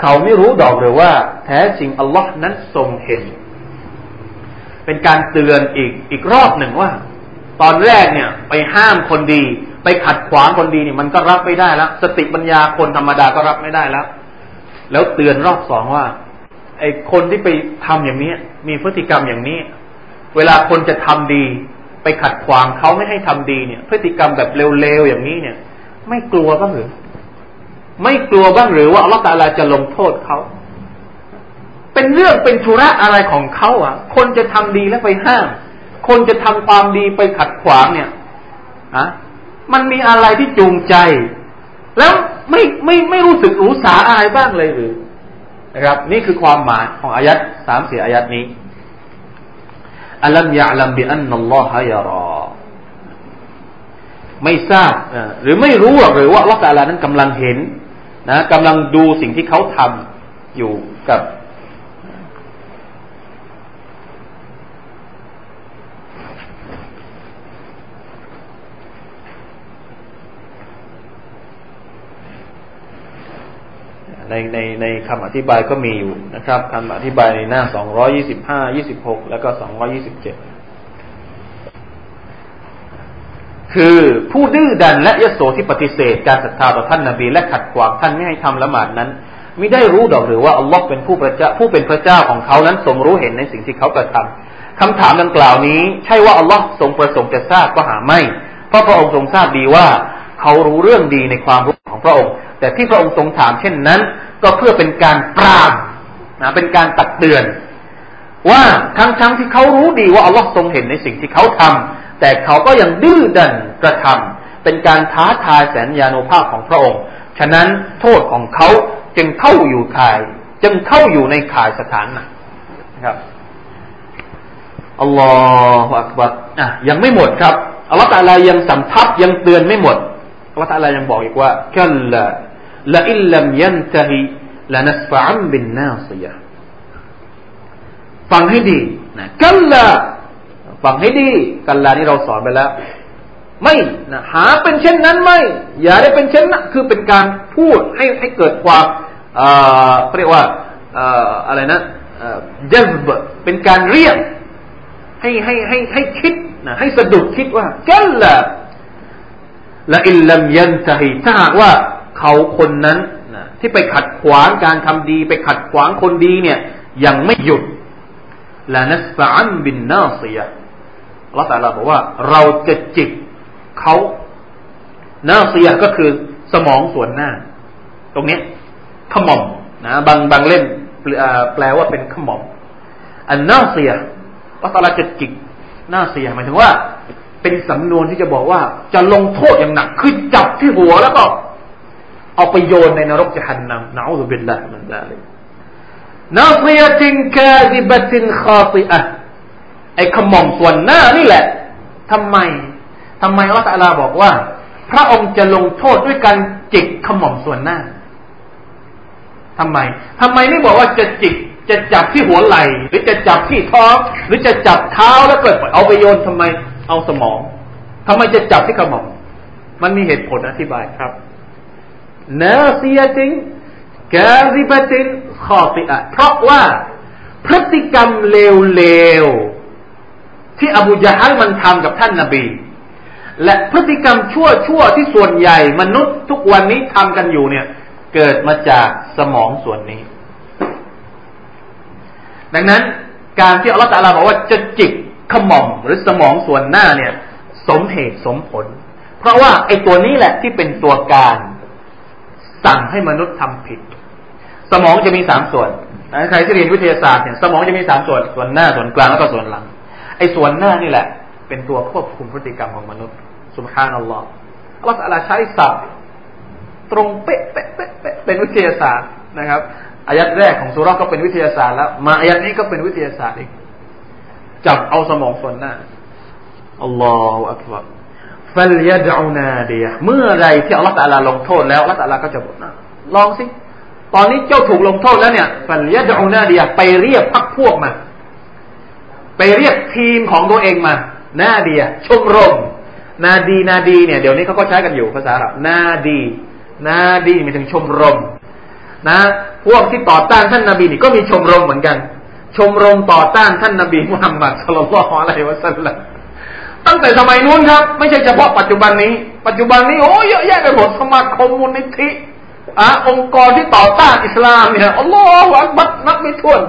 เขาไม่รู้ดอกหรือว่า แท้จริงอัลลอฮ์นั้นทรงเห็น เป็นการเตือนอีกอีกรอบหนึ่งว่า ตอนแรกเนี่ย ไปห้ามคนดี ไปขัดขวางคนดีเนี่ยมันก็รับไม่ได้แล้ว สติปัญญาคนธรรมดาก็รับไม่ได้แล้ว แล้วเตือนรอบสองว่าไอ้คนที่ไปทำอย่างนี้ มีพฤติกรรมอย่างนี้ เวลาคนจะทำดี ไปขัดขวางเขาไม่ให้ทำดีเนี่ย พฤติกรรมแบบเร็วๆอย่างนี้เนี่ย ไม่กลัวบ้างหรือ ไม่กลัวบ้างหรือว่าอัลลอฮฺตาลาจะลงโทษเขา เป็นเรื่องเป็นธุระอะไรของเขาอะ คนจะทำดีแล้วไปห้าม คนจะทำความดีไปขัดขวางเนี่ยอะมันมีอะไรที่จูงใจ แล้วไม่ไม่ไม่รู้สึกรู้สาอะไรบ้างเลยหรือนะครับ นี่คือความหมายของอายัดสามสี่อายัดนี้ อัลัมยะลัมบิอันนัลลอฮะยารอไม่ทราบหรือไม่รู้หรือว่าอัลลอฮฺตาลานั้นกำลังเห็นนะกำลังดูสิ่งที่เขาทำอยู่กับ ในในในคำอธิบายก็มีอยู่นะครับคำอธิบายในหน้าสองร้อยี่สิบห้ายี่สิบหกแล้วก็สองร้อยี่สิบเจ็ดคือผู้ดื้อดันและยโสที่ปฏิเสธ การศรัทธาต่อท่านนาบี และขัดขวางท่านไม่ให้ทำละหมาดนั้นไม่ได้รู้ดอกหรือว่าอัลลอฮ์เป็นผู้ประเจ้าผู้เป็นพระเจ้าของเขานั้นทรงรู้เห็นในสิ่งที่เขากระทำคำถามดังกล่าวนี้ ใช่ว่าอัลลอฮ์ทรงประสงค์จะทราบก็หาไม่ เพราะพระองค์ทรงทราบดีว่า เขารู้เรื่องดีในความรู้ของพระองค์ แต่ที่พระองค์ทรงถามเช่นนั้น ก็เพื่อเป็นการปรามนะเป็นการตักเตือน ว่าทั้งทั้งที่เขารู้ดีว่าอัลลอฮ์ทรงเห็นในสิ่งที่เขาทำแต่เขาก็ยังดื้อดันกระทำเป็นการท้าทายแสนยานุภาพของพระองค์ ฉะนั้นโทษของเขาจึงเข้าอยู่ข่าย จึงเข้าอยู่ในข่ายสถานนะครับอัลลอฮฺอักบัรอะยังไม่หมดครับอัลลอฮฺตาลายังสำทับยังเตือนไม่หมดอัลลอฮฺตาลายังบอกอีกว่ากัลละ ละอิลลัมยันตะฮิละนัสฟะอัมบินนาซียฟังให้ดีนะกัลละฟังให้ดี กัลละนี่เราสอนไปแล้ว ไม่นะหาเป็นเช่นนั้นไม่ อย่าได้เป็นเช่นนั้นคือเป็นการพูดให้ให้เกิดความเอ่อเรียกว่าเอ่ออะไรนะเจซบเป็นการเรียกให้ให้ให้ให้คิดนะให้สะดุดคิดว่ากัลละละอิลลัมยันตะฮิถ้าหากว่า เขาคนนั้นนะที่ไปขัดขวางการทำดี ไปขัดขวางคนดีเนี่ย ยังไม่หยุดละนัสฟะอันบินนาเซียเราแต่เราบอกว่า เราจะจิกเขานาเซียก็คือสมองส่วนหน้า ตรงนี้ขมอมนะบางบางเล่มแปลว่าเป็นขมอมอันนาเซียว่าตาลาจะจิกนาเซียหมายถึงว่าเป็นสำนวนที่จะบอกว่าจะลงโทษอย่างหนักคือจับที่หัวแล้วก็ เอาไปโยนในนรกจะหันนำนะอูซุบิลลาฮ์มันดาลินาซียตินคาดิบตินคาติอะไอ้ขมอมส่วนหน้านี่แหละทำไมทำไมอัลลอฮฺบอกว่า พระองค์จะลงโทษด้วยการจิกขมอมส่วนหน้าทำไมทำไมไม่บอกว่าจะจิกจะจับที่หัวไหล่หรือจะจับที่ท้อง หรือจะจับเท้าแล้วกิดเอาไปโยนทำไม เอาสมองทำไมจะจับที่ขมอมมันมีเหตุผลอธิบายครับ นาซียตินกาซิบตินขอติอะเพราะว่าพฤติกรรมเลวๆที่อบูจาฮัลมันทำกับท่านนาบี และพฤติกรรมชั่วๆที่ส่วนใหญ่มนุษย์ทุกวันนี้ทำกันอยู่เนี่ย เกิดมาจากสมองส่วนนี้ ดังนั้นการที่อัลลอฮฺตาลาบอกว่าจะจิกขมอมหรือสมองส่วนหน้าเนี่ย สมเหตุสมผล เพราะว่าไอ้ตัวนี้แหละที่เป็นตัวการ สั่งให้มนุษย์ทำผิด สมองจะมีสามส่วนใครที่เรียนวิทยาศาสตร์เนี่ยสมองจะมีสามส่วนส่วนหน้าส่วนกลางแล้วก็ส่วนหลัง ไอ้ส่วนหน้านี่แหละ เป็นตัวควบคุมพฤติกรรมของมนุษย์สุภาพนัลลอฮ์อัลลอฮฺใช้ศัพท์ตรงเป๊ะเป๊ะเป๊ะเป๊ะเป็นวิทยาศาสตร์นะครับอายัดแรกของสุราก็เป็นวิทยาศาสตร์แล้ว มาอายัดนี้ก็เป็นวิทยาศาสตร์อีกจับเอาสมองส่วนหน้าอัลลอฮฺอักบาร ฟัลยดอนาดียเมื่อไรที่อัลลอฮฺตะลาลงโทษแล้วอัลลอฮฺตะลาก็จะบอกนะลองสิตอนนี้เจ้าถูกลงโทษแล้วเนี่ยฝันยะดอนาเดียไปเรียกพักพวกมา ไปเรียกทีมของตัวเองมานาเดียชมรม นาดีนาดีเนี่ยเดี๋ยวนี้เขาก็ใช้กันอยู่ภาษาอับนาดี นาดีมีถึงชมรม นะ พวกที่ต่อต้านท่านนาบีนี่ก็มีชมรมเหมือนกัน ชมรมต่อต้านท่านนาบีมุฮัมมัดสุลลัลอะลัยฮิวะสัลลัม ตั้งแต่สมัยนู้นครับ ไม่ใช่เฉพาะปัจจุบันนี้ ปัจจุบันนี้โอ้เยอะแยะไปหมดสมาคมมูลนิธิอะองค์กรที่ต่อต้านอิสลามเนี่ยอัลลอฮฺอักบัตนับไม่ถ้วน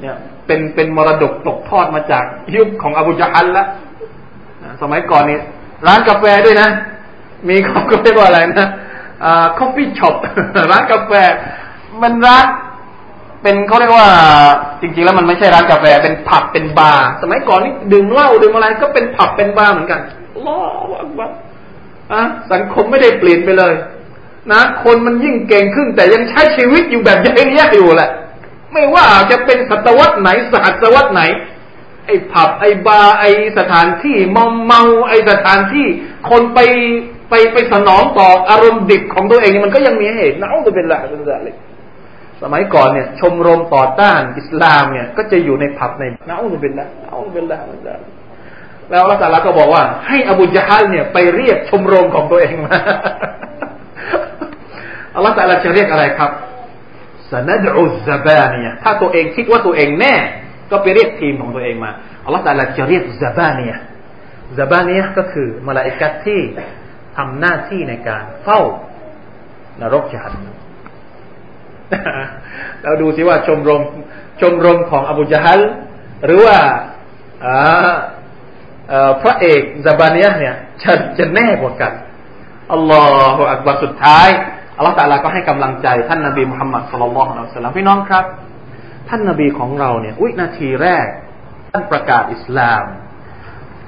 เนี่ยเป็นเป็นมรดกตกทอดมาจากยุคของอบูจฮัลละสมัยก่อนนี่ร้านกาแฟด้วยนะ มีเขาเรียกว่าอะไรนะอ่า coffee shop ร้านกาแฟมันร้าน เป็นเขาเรียกว่าจริงๆแล้วมันไม่ใช่ร้านกาแฟเป็นผับเป็นบาร์สมัยก่อนนี่ดื่มเหล้าดื่มอะไรก็เป็นผับเป็นบาร์เหมือนกันالله أكبرสังคมไม่ได้เปลี่ยนไปเลย นะ คนมันยิ่งเก่งขึ้น แต่ยังใช้ชีวิตอยู่แบบยังแย่อยู่แหละ ไม่ว่าจะเป็นศตวรรษไหนศตวรรษไหน ไอ้ผับไอ้บาร์ไอ้สถานที่มอมเมาไอ้สถานที่ คนไปไปไปสนองต่ออารมณ์ดิบของตัวเองมันก็ยังมีเหตุนะอุบิลละเป็นอะไร สมัยก่อนเนี่ย ชมรมต่อต้านอิสลามเนี่ย ก็จะอยู่ในผับในนะอุบิลละนะอุบิลละมันจะแล้วอัลลอฮฺก็บอกว่า ให้อบูจฮัลเนี่ยไปเรียกชมรมของตัวเองมาอัลลอฮฺจะเรียกอะไรครับสนัดอุซบานียถ้าตัวเองคิดว่าตัวเองแน่ ก็ไปเรียกทีมของตัวเองมาอัลลอฮฺจะเรียกซาบานียซาบานียก็คือมาลาอิกัตที่ทำหน้าที่ในการเฝ้านรกจหัน เราดูสิว่าชมรมชมรมของอบูจฮัลหรือว่าพระเอกซาบานียเนี่ยจะจะแน่กว่ากันอัลลอฮฺอักบารสุดท้ายอัลลอฮฺตาลาก็ให้กำลังใจท่านนาบีมุฮัมมัดสุลลัลลอฮุอะลัยฮิสลามพี่น้องครับ ท่านนาบีของเราเนี่ยวินาทีแรก ท่านประกาศอิสลาม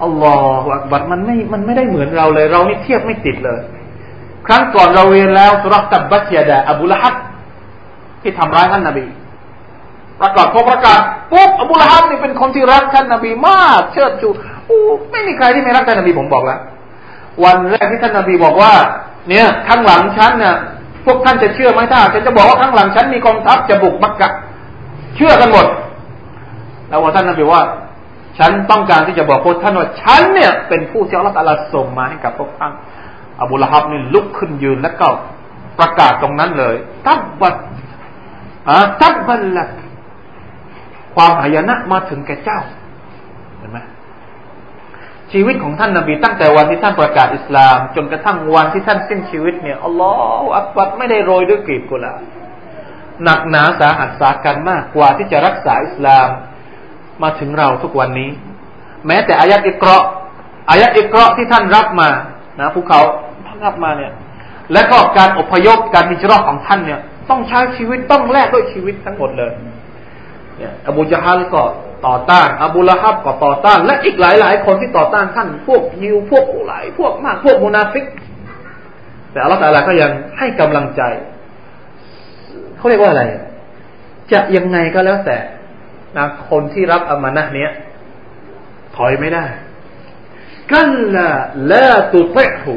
อัลลอฮฺอักบัรมันไม่มันไม่ได้เหมือนเราเลย เรานี่เทียบไม่ติดเลย ครั้งก่อนเราเรียนแล้วสุรัตับบัตยาดาอบูละฮับ ที่ทำร้ายท่านนาบีประกาศพอประกาศปุ๊บอบูละฮับนี่เป็นคนที่รักท่านนาบีมาก เชิดชูโอ้ไม่มีใครที่ไม่รักท่านนาบีผมบอกแล้ว วันแรกที่ท่านนาบีบอกว่า เนี่ยข้างหลังฉันเนี่ยพวกท่านจะเชื่อไหมถ้าฉันจะบอกว่าข้างหลังฉันมีกองทัพจะบุกมักกะ เชื่อกันหมด แล้วว่าท่านนาบีว่า ฉันต้องการที่จะบอกพวกท่านว่าฉันเนี่ย เป็นผู้ที่อัลลอฮฺส่งมาให้กับพวกท่านอบูละฮับนี่ลุกขึ้นยืนแล้วก็ประกาศตรงนั้นเลยตับบัด อ่าตับบัลลักความหายนะมาถึงแก่เจ้าเห็นไหมชีวิตของท่านนาบีตั้งแต่วันที่ท่านประกาศอิสลาม จนกระทั่งวันที่ท่านสิ้นชีวิตเนี่ยอัลลอฮฺอักบัดไม่ได้โรยด้วยกลีบกุหลาบหนักหนาสาหัสสากันมากกว่าที่จะรักษาอิสลามมาถึงเราทุกวันนี้ แม้แต่อายัดอิกราะอายัดอิกราะที่ท่านรับมานะภูเขาท่านรับมาเนี่ย และก็การอพยพการมิจรอของท่านเนี่ย ต้องใช้ชีวิตต้องแลกด้วยชีวิตทั้งหมดเลยเนี่ยอบูจาฮัลก็ต่อต้านอบูละฮับก็ต่อต้าน และอีกหลายหลายคนที่ต่อต้านท่าน พวกยิวพวกหลายพวกมากพวกมุนาฟิก แต่อัลลอฮฺก็ยังให้กำลังใจเขาเรียกว่าอะไร จะยังไงก็แล้วแต่นะคนที่รับอามานะเนี้ยถอยไม่ได้กันละละตุเตหู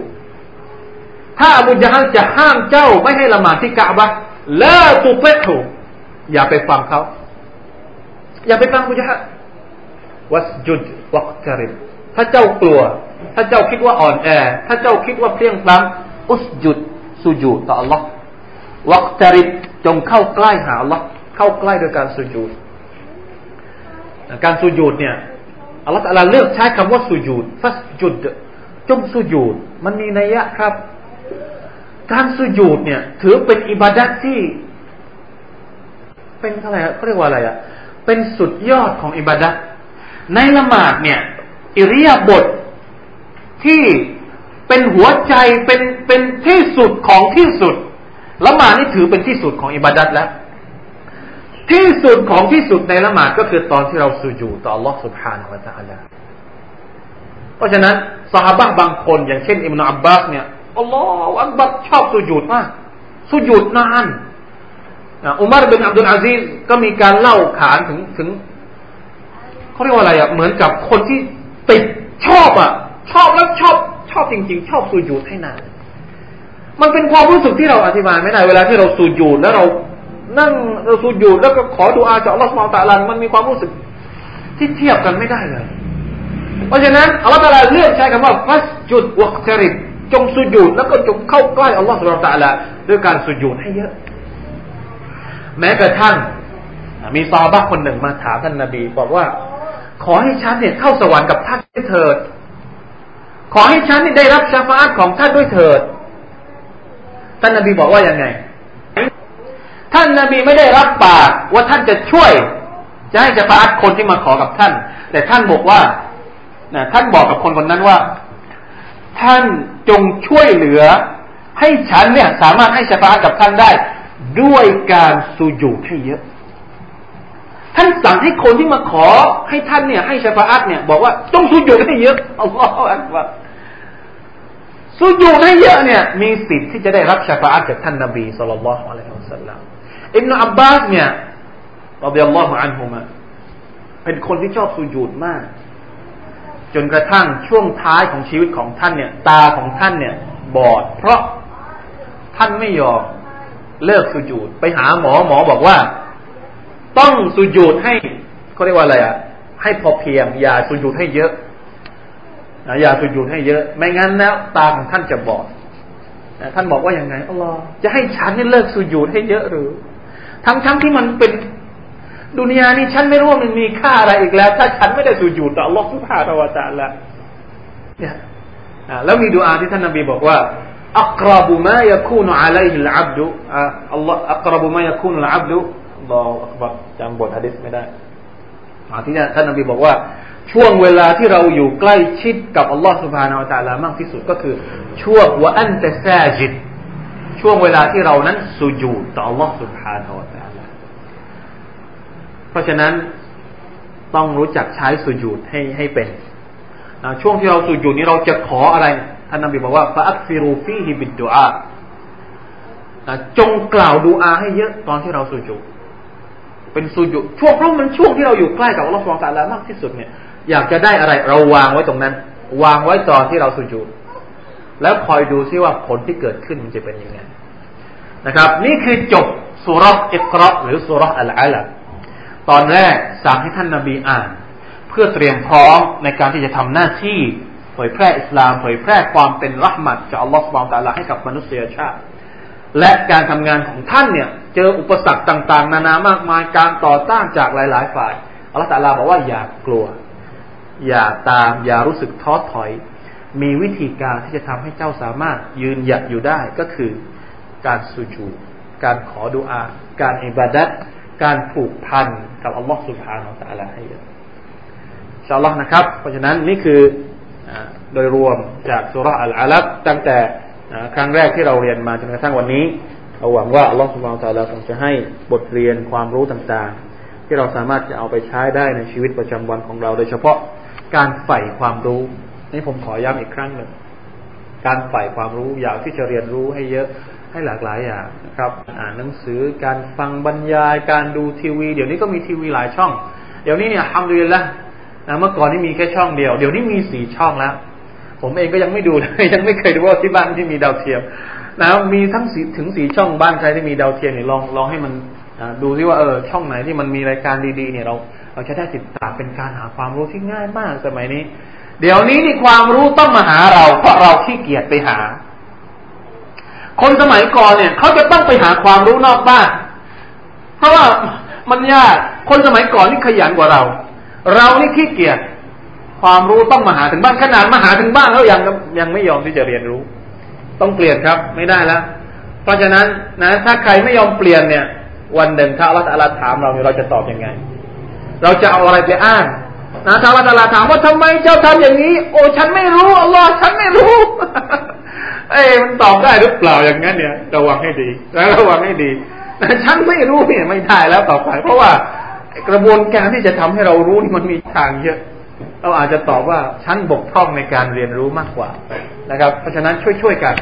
ถ้าอบูจาฮัลจะห้ามเจ้าไม่ให้ละหมาดที่กะบะ ละตุเตหูอย่าไปฟังเขา อย่าไปฟังอบูจฮัลวัสจุดวักจริบถ้าเจ้ากลัว ถ้าเจ้าคิดว่าอ่อนแอ ถ้าเจ้าคิดว่าเพียงพล้ำอุสจุดสุญูต่อ Allah วักจริบจงเข้าใกล้หา Allah เข้าใกล้โดยการสุญูดการสุญูดเนี่ยอัลลอฮฺเลือกใช้คำว่าสุญูดฟัสจุดจงสุญูดมันมีนัยยะครับ การสุญูดเนี่ย ถือเป็นอิบาดัตที่ เป็นอะไรเขาเรียกว่าอะไรอ่ะเป็นสุดยอดของอิบาดัตในละหมาดเนี่ย อิริยาบถทที่เป็นหัวใจเป็นเป็นที่สุดของที่สุดละหมาดนี่ถือเป็นที่สุดของอิบาดัตแล้วที่สุดของที่สุดในละหมาดก็คือตอนที่เราสุญูต่อ Allah سبحانه และ تعالى เพราะฉะนั้นสหายบางคนอย่างเช่นอิมนาอับบาสเนี่ย อัลลอฮฺอักบัรชอบสุญูดมากสุญูดนานอุมารบินอับดุลอาซีก็มีการเล่าขานถึงถึงเขาเรียกว่าอะไรอะเหมือนกับคนที่ติดชอบอะ ชอบแล้วชอบชอบจริง ๆ ชอบสุญูดให้นานมันเป็นความรู้สึกที่เราอธิบายไม่ได้เวลาที่เราสูญญูดแล้วเรานั่งเราสูญญูดแล้วก็ขอดูอาจากอัลลอฮฺสุบาตะลันมันมีความรู้สึกที่เทียบกันไม่ได้เลย เพราะฉะนั้นอัลลอฮฺตะลาเลือกใช้คำว่าฟัสจุดวักจริ จงสุญูดแล้วก็จงเข้าใกล้อัลลอฮฺสุบานตะลาด้วยการสุญูดให้เยอะ แม้กระทั่งมีซาบะคนหนึ่งมาถามท่านนาบี บอกว่า ขอให้ฉันเนี่ยเข้าสวรรค์กับท่านด้วยเถิด ขอให้ฉันนี่ได้รับชาฟาตของท่านด้วยเถิด ท่านนาบีบอกว่ายังไง ท่านนาบีไม่ได้รับปากว่าท่านจะช่วย จะให้ชาฟาตคนที่มาขอกับท่าน แต่ท่านบอกว่านะท่านบอกกับคนคนนั้นว่า ท่านจงช่วยเหลือ ให้ฉันเนี่ยสามารถให้ชาฟาตกับท่านได้ ด้วยการสุญูดให้เยอะ ท่านสั่งให้คนที่มาขอให้ท่านเนี่ย ให้ชาฟาอัตเนี่ย บอกว่าต้องสุญูดให้เยอะอัลลอฮฺอักบารสุญูดให้เยอะเนี่ย มีสิทธิ์ที่จะได้รับชาฟาอัตจากท่านนบีสุลต่านละฮ์อะลัยฮิวสัลลัมอิบนาอับบาสเนี่ยรดิยัลลอฮุอันฮุมาเป็นคนที่ชอบสุญูดมาก จนกระทั่งช่วงท้ายของชีวิตของท่านเนี่ย ตาของท่านเนี่ย บอด เพราะท่านไม่ยอมเลิกสุญูดไปหาหมอหมอบอกว่า ต้องสุญูดให้เขาเรียกว่าอะไรอะ ให้พอเพียง อย่าสุญูดให้เยอะนะอย่าสุญูดให้เยอะ ไม่งั้นแล้วตาของท่านจะบอดท่านบอกว่าอย่างไงอัลลอฮ์จะให้ฉันนี่เลิกสุญูดให้เยอะหรือ ทั้งทั้งที่มันเป็น ดุนยานี่ฉันไม่รู้ว่ามันมีค่าอะไรอีกแล้ว ถ้าฉันไม่ได้สุญูดต่ออัลลอฮ์สุบฮานาะตะละเนี่ยแล้วมีดูอาที่ท่านนบีบอกว่าอักรบุมายคูนอะลัยฮิลอับดุอัลลอฮ์อักรบุมายคูนอัลอับดุรออักบัรจำบทฮะดิษไม่ได้ที่นี่ท่านนบีบอกว่า ช่วงเวลาที่เราอยู่ใกล้ชิดกับอัลลอฮฺสุบฮานาอัลตะลามากที่สุดก็คือช่วงวะอันตซาจิดช่วงเวลาที่เรานั้นสุญูดต่ออัลลอฮฺสุบฮานาอัล เพราะฉะนั้นต้องรู้จักใช้สุญูดให้ให้เป็นช่วงที่เราสุญูดนี้เราจะขออะไรท่านนบีบอกว่าฟะอักฟิรูฟีฮิบิดดุอาจงกล่าวดูอาให้เยอะตอนที่เราสุญูดเป็นสุญูช่วงเพราะมันช่วงที่เราอยู่ใกล้กับอัลลอฮฺสุบานตะลามากที่สุดเนี่ย อยากจะได้อะไรเราวางไว้ตรงนั้น วางไว้ตอนที่เราสุญูแล้วคอยดูซิว่าผลที่เกิดขึ้นมันจะเป็นยังไงนะครับ นี่คือจบสุรษอิกราหรือสุรษอัลอาล ตอนแรกสั่งให้ท่านนาบีอ่าน เพื่อเตรียมพร้อมในการที่จะทำหน้าที่เผยแพร่อิสลามเผยแพร่ความเป็นรัหมัดจากอัลลอฮฺสุบานตะลาให้กับมนุษยชาติ และการทำงานของท่านเนี่ย เจออุปสรรคต่างๆ นานามากมายการต่อต้านจากหลายๆ ฝ่ายอัลลอฮฺตาลาบอกว่าอย่ากลัว อย่าตามอย่ารู้สึกท้อถอย มีวิธีการที่จะทำให้เจ้าสามารถยืนหยัดอยู่ได้ก็คือการสุจูการขอดุอา การอิบาดัต การผูกพันกับอัลลอฮฺสุบฮานาอัลลอฮฺให้เยอะชาอัลลอฮ์นะครับ เพราะฉะนั้นนี่คือโดยรวมจากสุรอัลอาลับตั้งแต่ครั้งแรกที่เราเรียนมาจนกระทั่งวันนี้เราหวังว่าอัลลอฮฺสุบานตะลาคงจะให้บทเรียนความรู้ต่างๆ ที่เราสามารถจะเอาไปใช้ได้ในชีวิตประจำวันของเรา โดยเฉพาะการใฝ่ความรู้นี่ผมขอย้ำอีกครั้งหนึ่งการใฝ่ความรู้อยากที่จะเรียนรู้ให้เยอะ ให้หลากหลายอย่างนะครับ อ่านหนังสือการฟังบรรยายการดูทีวี เดี๋ยวนี้ก็มีทีวีหลายช่อง เดี๋ยวนี้เนี่ยทำดีแล้วนะเมื่อก่อนนี่มีแค่ช่องเดียว เดี๋ยวนี้มีสี่ช่องแล้ว ผมเองก็ยังไม่ดูเลยยังไม่เคยดูว่าที่บ้านที่มีดาวเทียมนะมีทั้งสีถึงสี่ช่องบ้านใครที่มีดาวเทียมเนี่ยลองลองให้มันดูซิว่าเออช่องไหนที่มันมีรายการดีๆเนี่ยเราเราจะได้ติดตามเป็นการหาความรู้ที่ง่ายมากสมัยนี้ เดี๋ยวนี้นี่ความรู้ต้องมาหาเราเพราะเราขี้เกียจไปหา คนสมัยก่อนเนี่ยเขาจะต้องไปหาความรู้นอกบ้านเพราะว่ามันยากคนสมัยก่อนนี่ขยันกว่าเรา เรานี่ขี้เกียจความรู้ต้องมาหาถึงบ้านขนาดมาหาถึงบ้านแล้วยังยังไม่ยอมที่จะเรียนรู้ ต้องเปลี่ยนครับ ไม่ได้แล้วเพราะฉะนั้นนะ ถ้าใครไม่ยอมเปลี่ยนเนี่ย วันหนึ่งถ้าอัลลอฮฺถามเราเราจะตอบยังไง เราจะเอาอะไรไปอ้างนะถ้าอัลลอฮฺถามว่าทำไมเจ้าทำอย่างนี้ โอ้ฉันไม่รู้อัลลอฮฺฉันไม่รู้ เอ้มันตอบได้หรือเปล่าอย่างนั้นเนี่ยระวังให้ดีแล้วระวังให้ดีฉันไม่รู้เนี่ยไม่ได้แล้วต่อไป เพราะว่ากระบวนการที่จะทำให้เรารู้มันมีทางเยอะเราอาจจะตอบว่าฉันบกพร่องในการเรียนรู้มากกว่านะครับ เพราะฉะนั้นช่วยๆกัน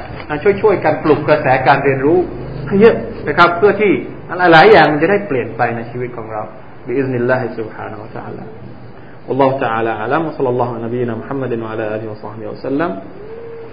ช่วยๆกันปลุกกระแสการเรียนรู้ให้เยอะนะครับ เพื่อที่หลายๆอย่างมันจะได้เปลี่ยนไปในชีวิตของเราบิอิสนิลลาฮิสุบฮานาอัลลอฮฺ والله تعالى أعلم وصلى الله على نبينا محمد وعلى آله وصحبه وسلم